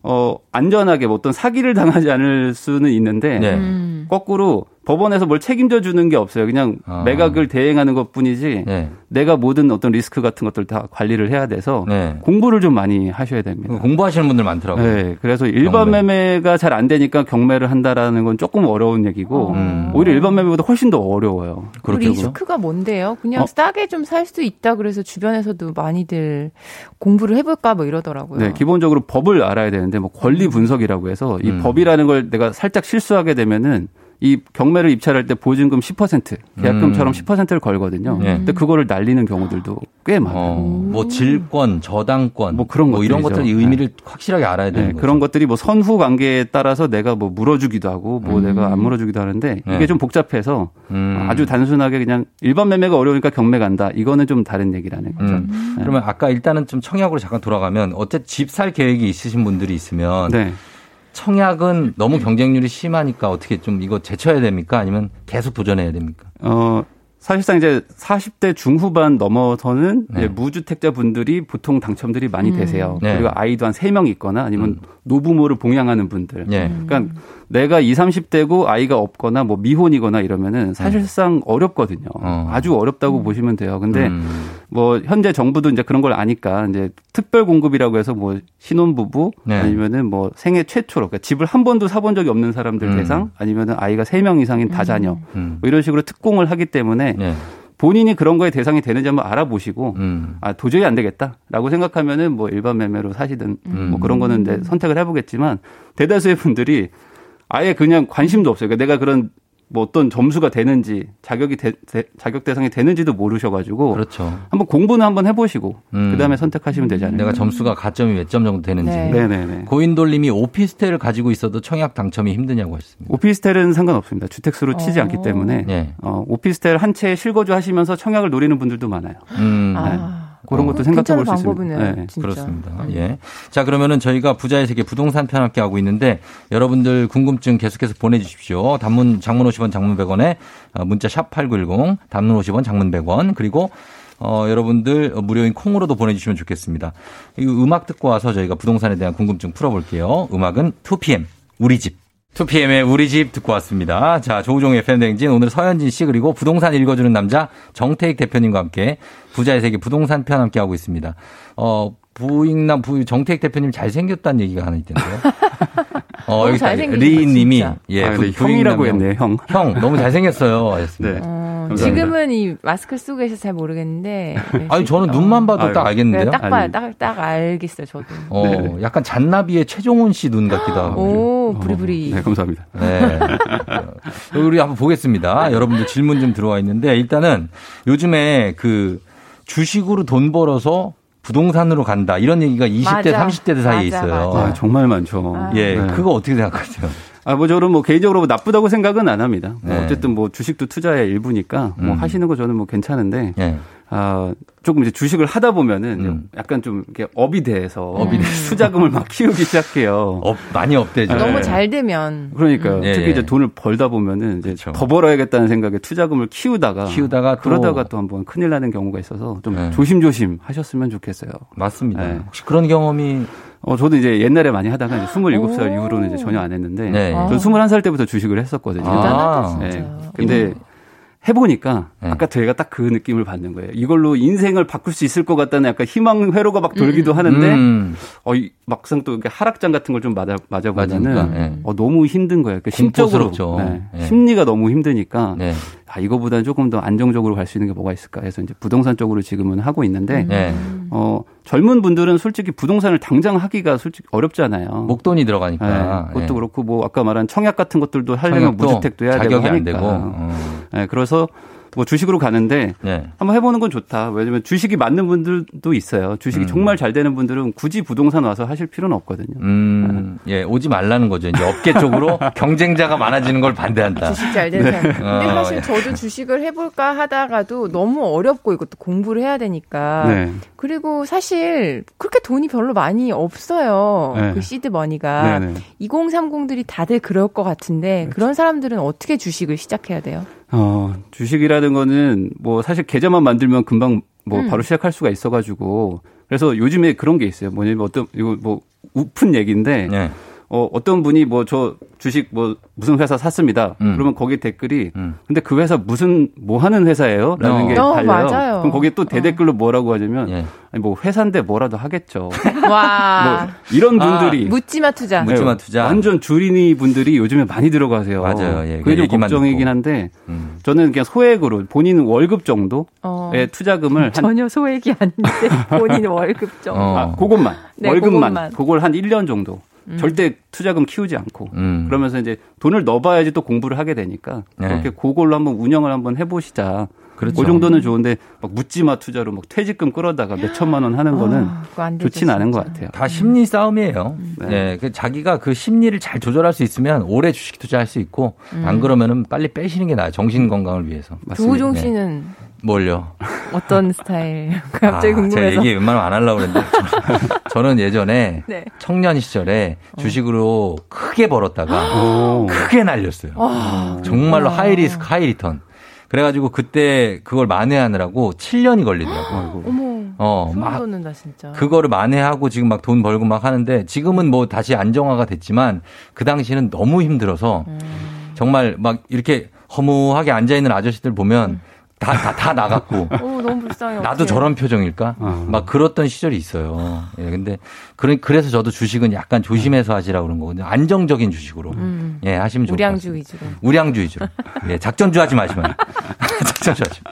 어, 안전하게 뭐 어떤 사기를 당하지 않을 수는 있는데, 네. 음. 거꾸로 법원에서 뭘 책임져 주는 게 없어요. 그냥 아. 매각을 대행하는 것 뿐이지, 네. 내가 모든 어떤 리스크 같은 것들 다 관리를 해야 돼서, 네. 공부를 좀 많이 하셔야 됩니다. 공부하시는 분들 많더라고요. 네, 그래서 일반 경매. 매매가 잘 안 되니까 경매를 한다라는 건 조금 어려운 얘기고, 음. 오히려 일반 매매보다 훨씬 더 어려워요. 그 리스크가 뭔데요? 그냥 어? 싸게 좀 살 수 있다 그래서 주변에서도 많이들 공부를 해볼까 뭐 이러더라고요. 네, 기본적으로 법을 알아야 되는데 뭐 권리 분석이라고 해서 이 음. 법이라는 걸 내가 살짝 실수하게 되면은 이 경매를 입찰할 때 보증금 10% 계약금처럼 음. 10%를 걸거든요. 네. 근데 그거를 날리는 경우들도 꽤 많아요. 어, 뭐 질권, 저당권, 뭐 그런 뭐 이런. 것들 의미를 확실하게 알아야 되는 네, 거죠. 그런 것들이 뭐 선후 관계에 따라서 내가 뭐 물어주기도 하고 뭐 음. 내가 안 물어주기도 하는데 이게 네. 좀 복잡해서 음. 아주 단순하게 그냥 일반 매매가 어려우니까 경매 간다. 이거는 좀 다른 얘기라는 거죠. 음. 네. 그러면 아까 일단은 좀 청약으로 잠깐 돌아가면 어쨌든 집 살 계획이 있으신 분들이 있으면 네. 청약은 너무 경쟁률이 심하니까 어떻게 좀 이거 제쳐야 됩니까? 아니면 계속 도전해야 됩니까? 어, 사실상 이제 40대 중후반 넘어서는 네. 이제 무주택자 분들이 보통 당첨들이 많이 음. 되세요. 네. 그리고 아이도 한 3명 있거나 아니면 노부모를 봉양하는 분들. 예. 그러니까 내가 20, 30대고 아이가 없거나 뭐 미혼이거나 이러면은 사실상 어렵거든요. 네. 어. 아주 어렵다고 보시면 돼요. 근데 음. 뭐 현재 정부도 이제 그런 걸 아니까 이제 특별 공급이라고 해서 뭐 신혼부부 네. 아니면은 뭐 생애 최초로 그러니까 집을 한 번도 사본 적이 없는 사람들 음. 대상 아니면은 아이가 3명 이상인 다자녀 음. 뭐 이런 식으로 특공을 하기 때문에 네. 본인이 그런 거에 대상이 되는지 한번 알아보시고 음. 아 도저히 안 되겠다라고 생각하면은 뭐 일반 매매로 사시든 음. 뭐 그런 거는 이제 선택을 해보겠지만 대다수의 분들이 아예 그냥 관심도 없어요. 그러니까 내가 그런 뭐 어떤 점수가 되는지 자격이 대, 대- 자격 대상이 되는지도 모르셔가지고 그렇죠. 한번 공부는 한번 해보시고 음. 그다음에 선택하시면 되지 않을까. 내가 점수가 가점이 몇 점 정도 되는지. 네. 네네네. 고인돌님이 오피스텔을 가지고 있어도 청약 당첨이 힘드냐고 하셨습니다. 오피스텔은 상관없습니다. 주택수로 치지 어. 않기 때문에 네. 어, 오피스텔 한 채 실거주 하시면서 청약을 노리는 분들도 많아요. 음. 아, 그런 어. 것도 생각해 볼 수 있습니다. 네. 진짜. 그렇습니다. 예. 자, 그러면은 저희가 부자의 세계 부동산 편 함께 하고 있는데 여러분들 궁금증 계속해서 보내 주십시오. 단문, 장문 50원, 장문 100원에 문자 샵 8910, 단문 50원, 장문 100원, 그리고 어, 여러분들 무료인 콩으로도 보내주시면 좋겠습니다. 이 음악 듣고 와서 저희가 부동산에 대한 궁금증 풀어볼게요. 음악은 2PM, 우리 집. 2PM의 우리 집 듣고 왔습니다. 자, 조우종의 팬댕진 오늘 서현진 씨 그리고 부동산 읽어주는 남자 정태익 대표님과 함께 부자의 세계 부동산 편 함께 하고 있습니다. 어, 부익남 부 정태익 대표님 잘생겼다는 얘기가 하나 있던데요. 어, 너무 여기 리님이. 예, 아, 부- 네, 부익남 형이라고 형. 했네요, 형. 형 너무 잘생겼어요. 하셨습니다. 어, 감사합니다. 지금은 이 마스크를 쓰고 계셔서 잘 모르겠는데. 네, 아니 저는 눈만 봐도 아유, 딱 알겠는데요. 네, 딱 봐요. 딱, 딱 알겠어요, 저도. 어, 약간 잔나비의 최종훈 씨 눈 같기도 하고. 오, 부리부리. 네, 감사합니다. 네. 어, 우리 한번 보겠습니다. 여러분들 질문 좀 들어와 있는데 일단은 요즘에 그 주식으로 돈 벌어서 부동산으로 간다 이런 얘기가 20대, 맞아. 30대들 사이에 맞아, 있어요. 맞아. 아, 정말 많죠. 예, 네. 그거 어떻게 생각하세요? 아, 뭐 저는 뭐 개인적으로 뭐 나쁘다고 생각은 안 합니다. 뭐 네. 어쨌든 뭐 주식도 투자의 일부니까 뭐 음. 하시는 거 저는 뭐 괜찮은데 예. 아, 조금 이제 주식을 하다 보면은 약간 좀 이렇게 up이 돼서 음. up이 돼서. 투자금을 막 키우기 시작해요. up 많이 up되죠. 너무 잘 되면. 그러니까요. 예, 특히 예. 이제 돈을 벌다 보면은 이제 더 벌어야겠다는 생각에 투자금을 키우다가 키우다가 또- 그러다가 또 한번 큰일 나는 경우가 있어서 좀 네. 조심조심 하셨으면 좋겠어요. 맞습니다. 네. 혹시 그런 경험이 어, 저도 이제 옛날에 많이 하다가 이제 27살 이후로는 이제 전혀 안 했는데, 네. 전 21살 때부터 주식을 했었거든요. 대단하다, 네. 진짜. 근데 해보니까 네. 아까 저희가 딱 그 느낌을 받는 거예요. 이걸로 인생을 바꿀 수 있을 것 같다는 약간 희망 회로가 막 돌기도 하는데, 음. 어, 이 막상 또 이렇게 하락장 같은 걸 좀 맞아, 맞아 보면은, 맞으니까, 예. 어, 너무 힘든 거예요. 그러니까 심적으로. 네. 예. 심리가 너무 힘드니까, 네. 아, 이거보다는 조금 더 안정적으로 갈 수 있는 게 뭐가 있을까 해서 이제 부동산 쪽으로 지금은 하고 있는데, 네. 어, 젊은 분들은 솔직히 부동산을 당장 하기가 솔직히 어렵잖아요. 목돈이 들어가니까. 네, 그것도 예. 그렇고 뭐 아까 말한 청약 같은 것들도 하려면 무주택도 해야 자격이 되고 안 하니까. 되고. 어. 네, 그래서 뭐 주식으로 가는데 네. 한번 해보는 건 좋다. 왜냐면 주식이 맞는 분들도 있어요. 주식이 음. 정말 잘 되는 분들은 굳이 부동산 와서 하실 필요는 없거든요. 음, 예, 오지 말라는 거죠. 이제 업계 쪽으로 경쟁자가 많아지는 걸 반대한다. 주식 잘 되는 사람. 근데 어, 사실 예. 저도 주식을 해볼까 하다가도 너무 어렵고 이것도 공부를 해야 되니까. 네. 그리고 사실 그렇게 돈이 별로 많이 없어요. 네. 그 seed money가. 네네. 2030들이 다들 그럴 것 같은데 그렇죠. 그런 사람들은 어떻게 주식을 시작해야 돼요? 어, 주식이라는 거는 뭐 사실 계좌만 만들면 금방 뭐 음. 바로 시작할 수가 있어가지고 그래서 요즘에 그런 게 있어요. 뭐냐면 어떤 이거 뭐 우픈 얘기인데 네. 어, 어떤 분이 뭐 저 주식 뭐 무슨 회사 샀습니다. 음. 그러면 거기에 댓글이 근데 그 회사 무슨 뭐 하는 회사예요? 라는 어. 게 어, 달려요. 맞아요. 그럼 거기에 또 대댓글로 뭐라고 하냐면 예. 아니 뭐 회사인데 뭐라도 하겠죠. 와. 뭐 이런 아, 분들이 묻지마 투자. 네, 묻지마 투자. 완전 주린이 분들이 요즘에 많이 들어가세요. 맞아요. 예, 그게 좀 걱정이긴. 한데 음. 저는 그냥 소액으로 본인 월급 정도의 어. 투자금을 한 전혀 소액이 아닌데 본인 월급 정도. 어. 아, 그것만 네, 월급만 그것만. 그걸 한 1년 정도 음. 절대 투자금 키우지 않고 음. 그러면서 이제 돈을 넣어봐야지 또 공부를 하게 되니까 네. 그렇게 그걸로 한번 운영을 한번 해보시자. 그렇죠. 그 정도는 좋은데 막 묻지마 투자로 막 퇴직금 끌어다가 몇 천만 원 하는 거는 아, 안 되죠, 좋진 않은. 것 같아요. 다 심리 싸움이에요. 네. 네. 그 자기가 그 심리를 잘 조절할 수 있으면 오래 주식 투자할 수 있고 음. 안 그러면은 빨리 빼시는 게 나아요. 정신 건강을 위해서. 조우종 네. 씨는 뭘요? 어떤 스타일? 갑자기 아, 궁금해서. 제가 얘기 웬만하면 안 하려고 그랬는데 저는 예전에 네. 청년 시절에 주식으로 크게 벌었다가 크게 날렸어요. 와. 정말로 와. high risk high return. 그래가지고 그때 그걸 만회하느라고 7년이 걸리더라고요. 어머. 어, 막 돋는다 진짜. 그거를 만회하고 지금 막 돈 벌고 막 하는데 지금은 뭐 다시 안정화가 됐지만 그 당시에는 너무 힘들어서 음. 정말 막 이렇게 허무하게 앉아있는 아저씨들 보면 다, 다, 다 나갔고. 어, 너무 불쌍해. 나도 어떡해. 저런 표정일까? 막 그랬던 시절이 있어요. 예, 근데 그래, 그래서 저도 주식은 약간 조심해서 하시라고 그런 거거든요. 안정적인 주식으로. 음. 예, 하시면 좋을 것 우량주 같습니다. 위주로. 우량주 위주로. 예, 작전주 하지 마시면. 작전주 하지 마.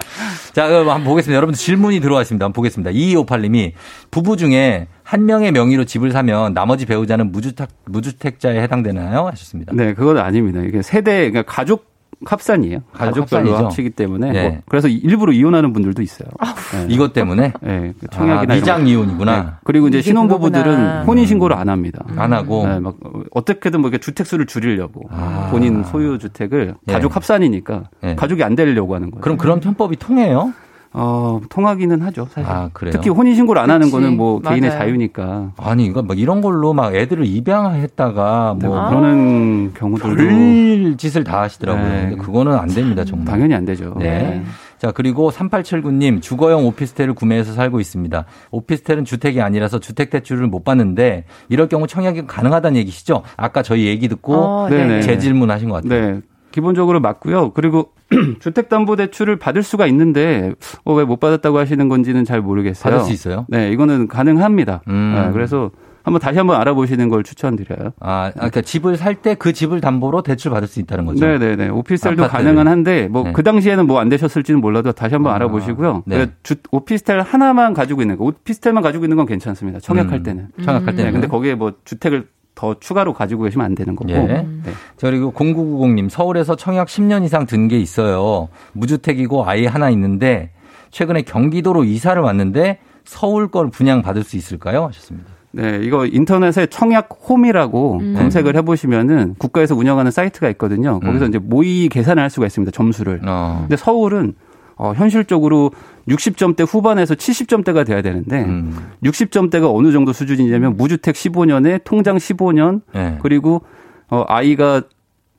자, 그럼 한번 보겠습니다. 여러분들 질문이 들어와 있습니다. 한번 보겠습니다. 2258님이 부부 중에 한 명의 명의로 집을 사면 나머지 배우자는 무주택, 무주택자에 해당되나요? 하셨습니다. 네, 그건 아닙니다. 이게 세대, 그러니까 가족 합산이에요. 가족 가족별로 합산이죠. 합치기 때문에. 네. 뭐 그래서 일부러 이혼하는 분들도 있어요. 네. 이것 때문에? 네, 그 청약이나 아, 미장 거. 이혼이구나. 네. 그리고 이제 신혼부부들은. 혼인 신고를 안 합니다. 안 하고. 네, 막 어떻게든 뭐 이렇게 주택 수를 줄이려고 아. 본인 소유 주택을 예. 가족 합산이니까 예. 가족이 안 되려고 하는 거예요. 그럼 그런 편법이 통해요? 어, 통하기는 하죠, 사실. 아, 그래요? 특히 혼인 신고를 안 하는 그치. 거는 뭐 개인의 맞아요. 자유니까. 아니, 이거 막 이런 걸로 막 애들을 입양했다가 뭐뭐 그러는 경우들도 별 짓을 다 하시더라고요. 네. 근데 그거는 안 됩니다, 정말. 당연히 안 되죠. 네. 자, 그리고 3879님, 주거용 오피스텔을 구매해서 살고 있습니다. 오피스텔은 주택이 아니라서 주택대출을 못 받는데, 이럴 경우 청약이 가능하다는 얘기시죠? 아까 저희 얘기 듣고 어, 네네. 재질문 하신 것 같아요. 네. 기본적으로 맞고요. 그리고 주택담보대출을 받을 수가 있는데 어, 왜 못 받았다고 하시는 건지는 잘 모르겠어요. 받을 수 있어요? 네, 이거는 가능합니다. 음. 네, 그래서 한번 다시 한번 알아보시는 걸 추천드려요. 아, 그러니까 집을 살 때 그 집을 담보로 대출 받을 수 있다는 거죠? 네, 네, 네. 오피스텔도. 가능은 한데 뭐 네. 그 당시에는 뭐 안 되셨을지는 몰라도 다시 한번 알아보시고요. 네. 그 주, 오피스텔 하나만 가지고 있는 거, 오피스텔만 가지고 있는 건 괜찮습니다. 청약할 음. 때는. 청약할 때는. 네, 근데 거기에 뭐 주택을 더 추가로 가지고 계시면 안 되는 거고. 예. 네. 자, 그리고 0990님, 서울에서 청약 10년 이상 든 게 있어요. 무주택이고 아이 하나 있는데, 최근에 경기도로 이사를 왔는데, 서울 걸 분양 받을 수 있을까요? 하셨습니다. 네, 이거 인터넷에 청약 홈이라고 음. 검색을 해보시면은 국가에서 운영하는 사이트가 있거든요. 거기서 음. 이제 모의 계산을 할 수가 있습니다. 점수를. 어. 근데 서울은 어, 현실적으로 60점대 후반에서 70점대가 돼야 되는데 음. 60점대가 어느 정도 수준이냐면 무주택 15년에 통장 15년 네. 그리고 어, 아이가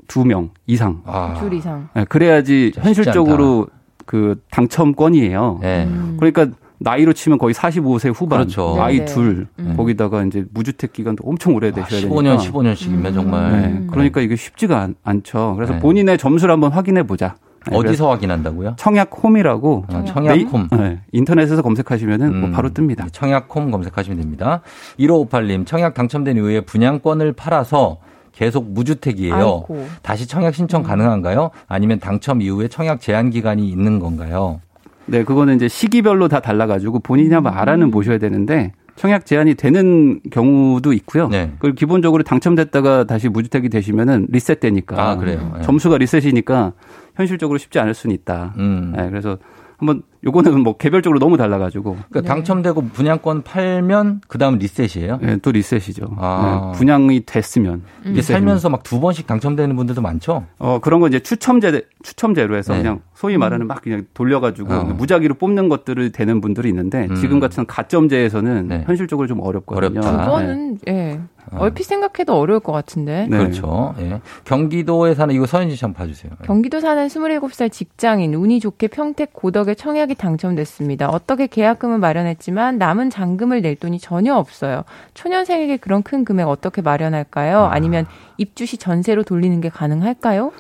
2명 이상. 둘 이상. 네, 그래야지 현실적으로 그 당첨권이에요. 네. 그러니까 나이로 치면 거의 45세 후반. 그렇죠. 아이 네네. 둘. 음. 거기다가 이제 무주택 기간도 엄청 오래 되셔야 되니까. 15년, 15년씩이면 정말. 네, 그러니까 이게 쉽지가 않, 않죠. 그래서 네. 본인의 점수를 한번 확인해 보자. 네, 어디서 확인한다고요? 청약홈이라고 아, 청약홈. 네, 인터넷에서 검색하시면은 뭐 음. 바로 뜹니다. 청약홈 검색하시면 됩니다. 1558님, 청약 당첨된 이후에 분양권을 팔아서 계속 무주택이에요. 아이고. 다시 청약 신청 가능한가요? 아니면 당첨 이후에 청약 제한 기간이 있는 건가요? 네, 그거는 이제 시기별로 다 달라가지고 본인이 한번 음. 알아는 보셔야 되는데 청약 제한이 되는 경우도 있고요. 네. 그리고 기본적으로 당첨됐다가 다시 무주택이 되시면은 리셋되니까 아, 그래요? 네. 점수가 리셋이니까 현실적으로 쉽지 않을 수는 있다. 음. 네, 그래서 한번 요거는 뭐 개별적으로 너무 달라가지고 그러니까 당첨되고 분양권 팔면 그 다음 리셋이에요? 네, 또 리셋이죠. 아. 네, 분양이 됐으면 이게 리셋입니다. 살면서 막 두 번씩 당첨되는 분들도 많죠? 어 그런 건 이제 추첨제 추첨제로 해서 네. 그냥 소위 말하는 막 그냥 돌려가지고 어. 무작위로 뽑는 것들을 되는 분들이 있는데 음. 지금 같은 가점제에서는 네. 현실적으로 좀 어렵거든요. 어렵다. 네. 그거는 예. 얼핏 생각해도 어려울 것 같은데. 네. 그렇죠. 예. 경기도에 사는 이거 서현지 씨 한번 봐주세요. 경기도 사는 27살 직장인 운이 좋게 평택 고덕에 청약이 당첨됐습니다. 어떻게 계약금을 마련했지만 남은 잔금을 낼 돈이 전혀 없어요. 초년생에게 그런 큰 금액 어떻게 마련할까요? 아니면 입주 시 전세로 돌리는 게 가능할까요?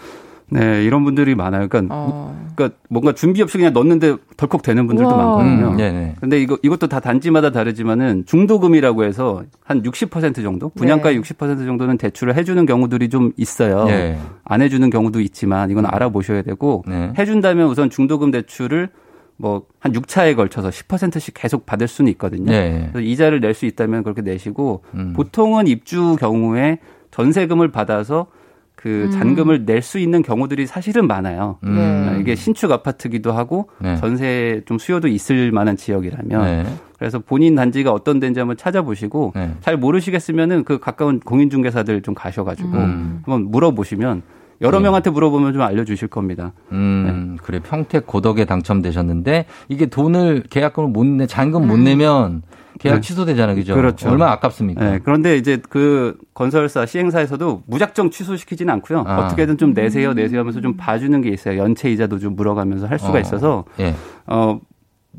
네, 이런 분들이 많아요. 그러니까, 어. 그러니까 뭔가 준비 없이 그냥 넣는데 덜컥 되는 분들도 우와. 많거든요. 음, 네네. 근데 이거 이것도 다 단지마다 다르지만은 중도금이라고 해서 한 60% 정도 분양가 네. 60% 정도는 대출을 해주는 경우들이 좀 있어요. 네. 안 해주는 경우도 있지만 이건 알아보셔야 되고 네. 해준다면 우선 중도금 대출을 뭐 한 6차에 걸쳐서 10%씩 계속 받을 수는 있거든요. 네. 그래서 이자를 낼 수 있다면 그렇게 내시고 음. 보통은 입주 경우에 전세금을 받아서 그 음. 잔금을 낼 수 있는 경우들이 사실은 많아요. 음. 네, 이게 신축 아파트기도 하고 네. 전세 좀 수요도 있을 만한 지역이라면 네. 그래서 본인 단지가 어떤 데인지 한번 찾아보시고 네. 잘 모르시겠으면은 그 가까운 공인중개사들 좀 가셔가지고 음. 한번 물어보시면 여러 네. 명한테 물어보면 좀 알려주실 겁니다. 음, 그래. 평택 고덕에 당첨되셨는데 이게 돈을 계약금을 못 내, 잔금 못 내면 계약 네. 취소되잖아요. 그죠? 그렇죠. 얼마나 아깝습니까? 네, 그런데 이제 그 건설사 시행사에서도 무작정 취소시키지는 않고요. 아. 어떻게든 좀 내세요, 내세요 하면서 좀 봐주는 게 있어요. 연체 이자도 좀 물어가면서 할 수가 어. 있어서 예. 어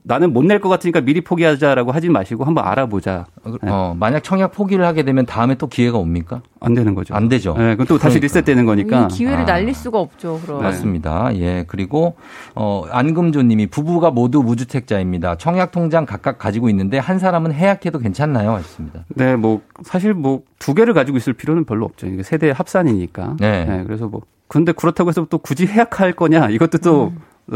나는 못 낼 것 같으니까 미리 포기하자라고 하지 마시고 한번 알아보자. 네. 어, 만약 청약 포기를 하게 되면 다음에 또 기회가 옵니까? 안 되는 거죠. 안 되죠. 네, 그럼 또 다시 그러니까. 리셋되는 거니까. 이 기회를 아. 날릴 수가 없죠. 그럼. 맞습니다. 예. 그리고, 어, 안금조님이 부부가 모두 무주택자입니다. 청약 통장 각각 가지고 있는데 한 사람은 해약해도 괜찮나요? 하셨습니다. 네, 뭐 사실 뭐 두 개를 가지고 있을 필요는 별로 없죠. 이게 세대 합산이니까. 네. 그래서 뭐 근데 그렇다고 해서 또 굳이 해약할 거냐 이것도 또또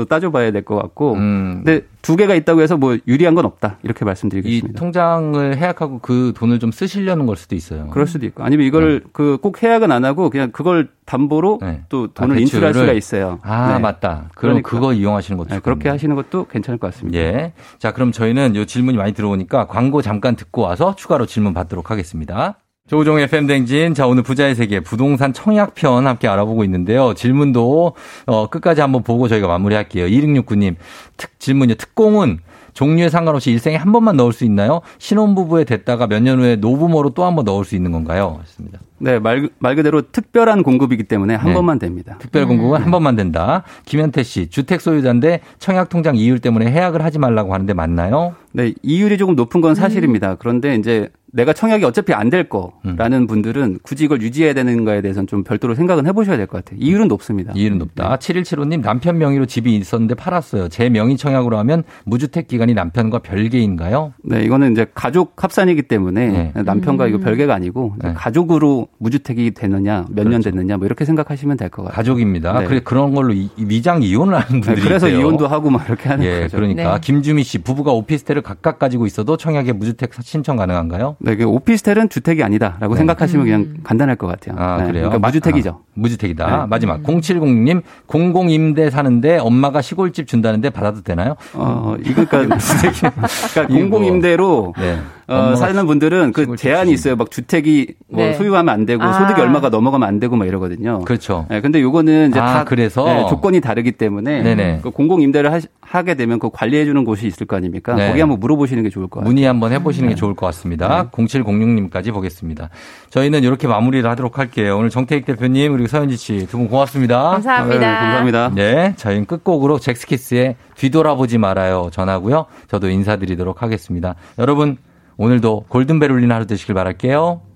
따져봐야 될 것 같고. 음. 근데 두 개가 있다고 해서 뭐 유리한 건 없다 이렇게 이 말씀드리겠습니다. 통장을 해약하고 그 돈을 좀 쓰시려는 걸 수도 있어요. 그럴 수도 있고 아니면 이걸 그꼭 해약은 안 하고 그냥 그걸 담보로 네. 또 돈을 아, 인출할? 수가 있어요. 아, 네. 맞다. 그럼 그러니까. 그거 이용하시는 것도 네, 그렇게. 하시는 것도 괜찮을 것 같습니다. 예. 자, 그럼 저희는 요 질문이 많이 들어오니까 광고 잠깐 듣고 와서 추가로 질문 받도록 하겠습니다. 조우종의 팬댕진. 자, 오늘 부자의 세계 부동산 청약편 함께 알아보고 있는데요. 질문도 어, 끝까지 한번 보고 저희가 마무리할게요. 2669님. 특, 질문이요. 특공은 종류에 상관없이 일생에 한 번만 넣을 수 있나요? 신혼부부에 됐다가 몇 년 후에 노부모로 또 한 번 넣을 수 있는 건가요? 하셨습니다. 네, 말, 말 그대로 특별한 공급이기 때문에 한 네. 번만 됩니다. 특별 공급은 한 번만 된다. 김현태 씨, 주택 소유자인데 청약 통장 이율 때문에 해약을 하지 말라고 하는데 맞나요? 네, 이율이 조금 높은 건 사실입니다. 그런데 이제 내가 청약이 어차피 안될 음. 거라는 분들은 굳이 이걸 유지해야 되는가에 대해서는 좀 별도로 생각은 해보셔야 될 것 같아요. 이율은 높습니다. 이율은 높다. 7175님 남편 명의로 집이 있었는데 팔았어요. 제 명의 청약으로 하면 무주택 기간이 남편과 별개인가요? 네, 이거는 이제 가족 합산이기 때문에 네. 남편과 이거 별개가 아니고 이제 가족으로 무주택이 되느냐, 몇년 됐느냐, 뭐 이렇게 생각하시면 될 것 같아요. 가족입니다. 네. 그래 그런 걸로 이- 위장 이혼을 하는 분들이 네, 그래서 있대요. 이혼도 하고 막 이렇게 하는 예, 거죠. 그러니까 네. 김주미 씨 부부가 오피스텔을 각각 가지고 있어도 청약에 무주택 신청 가능한가요? 네, 그 오피스텔은 주택이 아니다라고 네. 생각하시면 그냥 간단할 것 같아요. 아, 네, 그래요? 그러니까 무주택이죠. 아, 무주택이다. 네. 마지막 0706님 공공 임대 사는데 엄마가 시골집 준다는데 받아도 되나요? 어, 이거 그러니까 그러니까 이거 뭐. 공공 임대로 네. 어, 사는 분들은 그 제한이 있어요. 막 주택이 뭐 네. 소유하면 안 되고 아. 소득이 얼마가 넘어가면 안 되고 막 이러거든요. 그렇죠. 네, 근데 요거는 이제 아, 다 그래서? 네, 조건이 다르기 때문에 네네. 그 공공 임대를 하, 게 되면 그 관리해 주는 곳이 있을 거 아닙니까? 네. 거기 한번 물어보시는 게 좋을 것 같아요. 문의 한번 해 보시는 네. 게 좋을 것 같습니다. 0706님까지 보겠습니다. 저희는 이렇게 마무리를 하도록 할게요. 오늘 정태익 대표님 그리고 서현지 씨 두 분 고맙습니다. 감사합니다. 네, 감사합니다. 네, 저희는 끝곡으로 잭스키스의 뒤돌아보지 말아요 전하고요. 저도 인사드리도록 하겠습니다. 여러분 오늘도 골든벨 울리는 하루 되시길 바랄게요.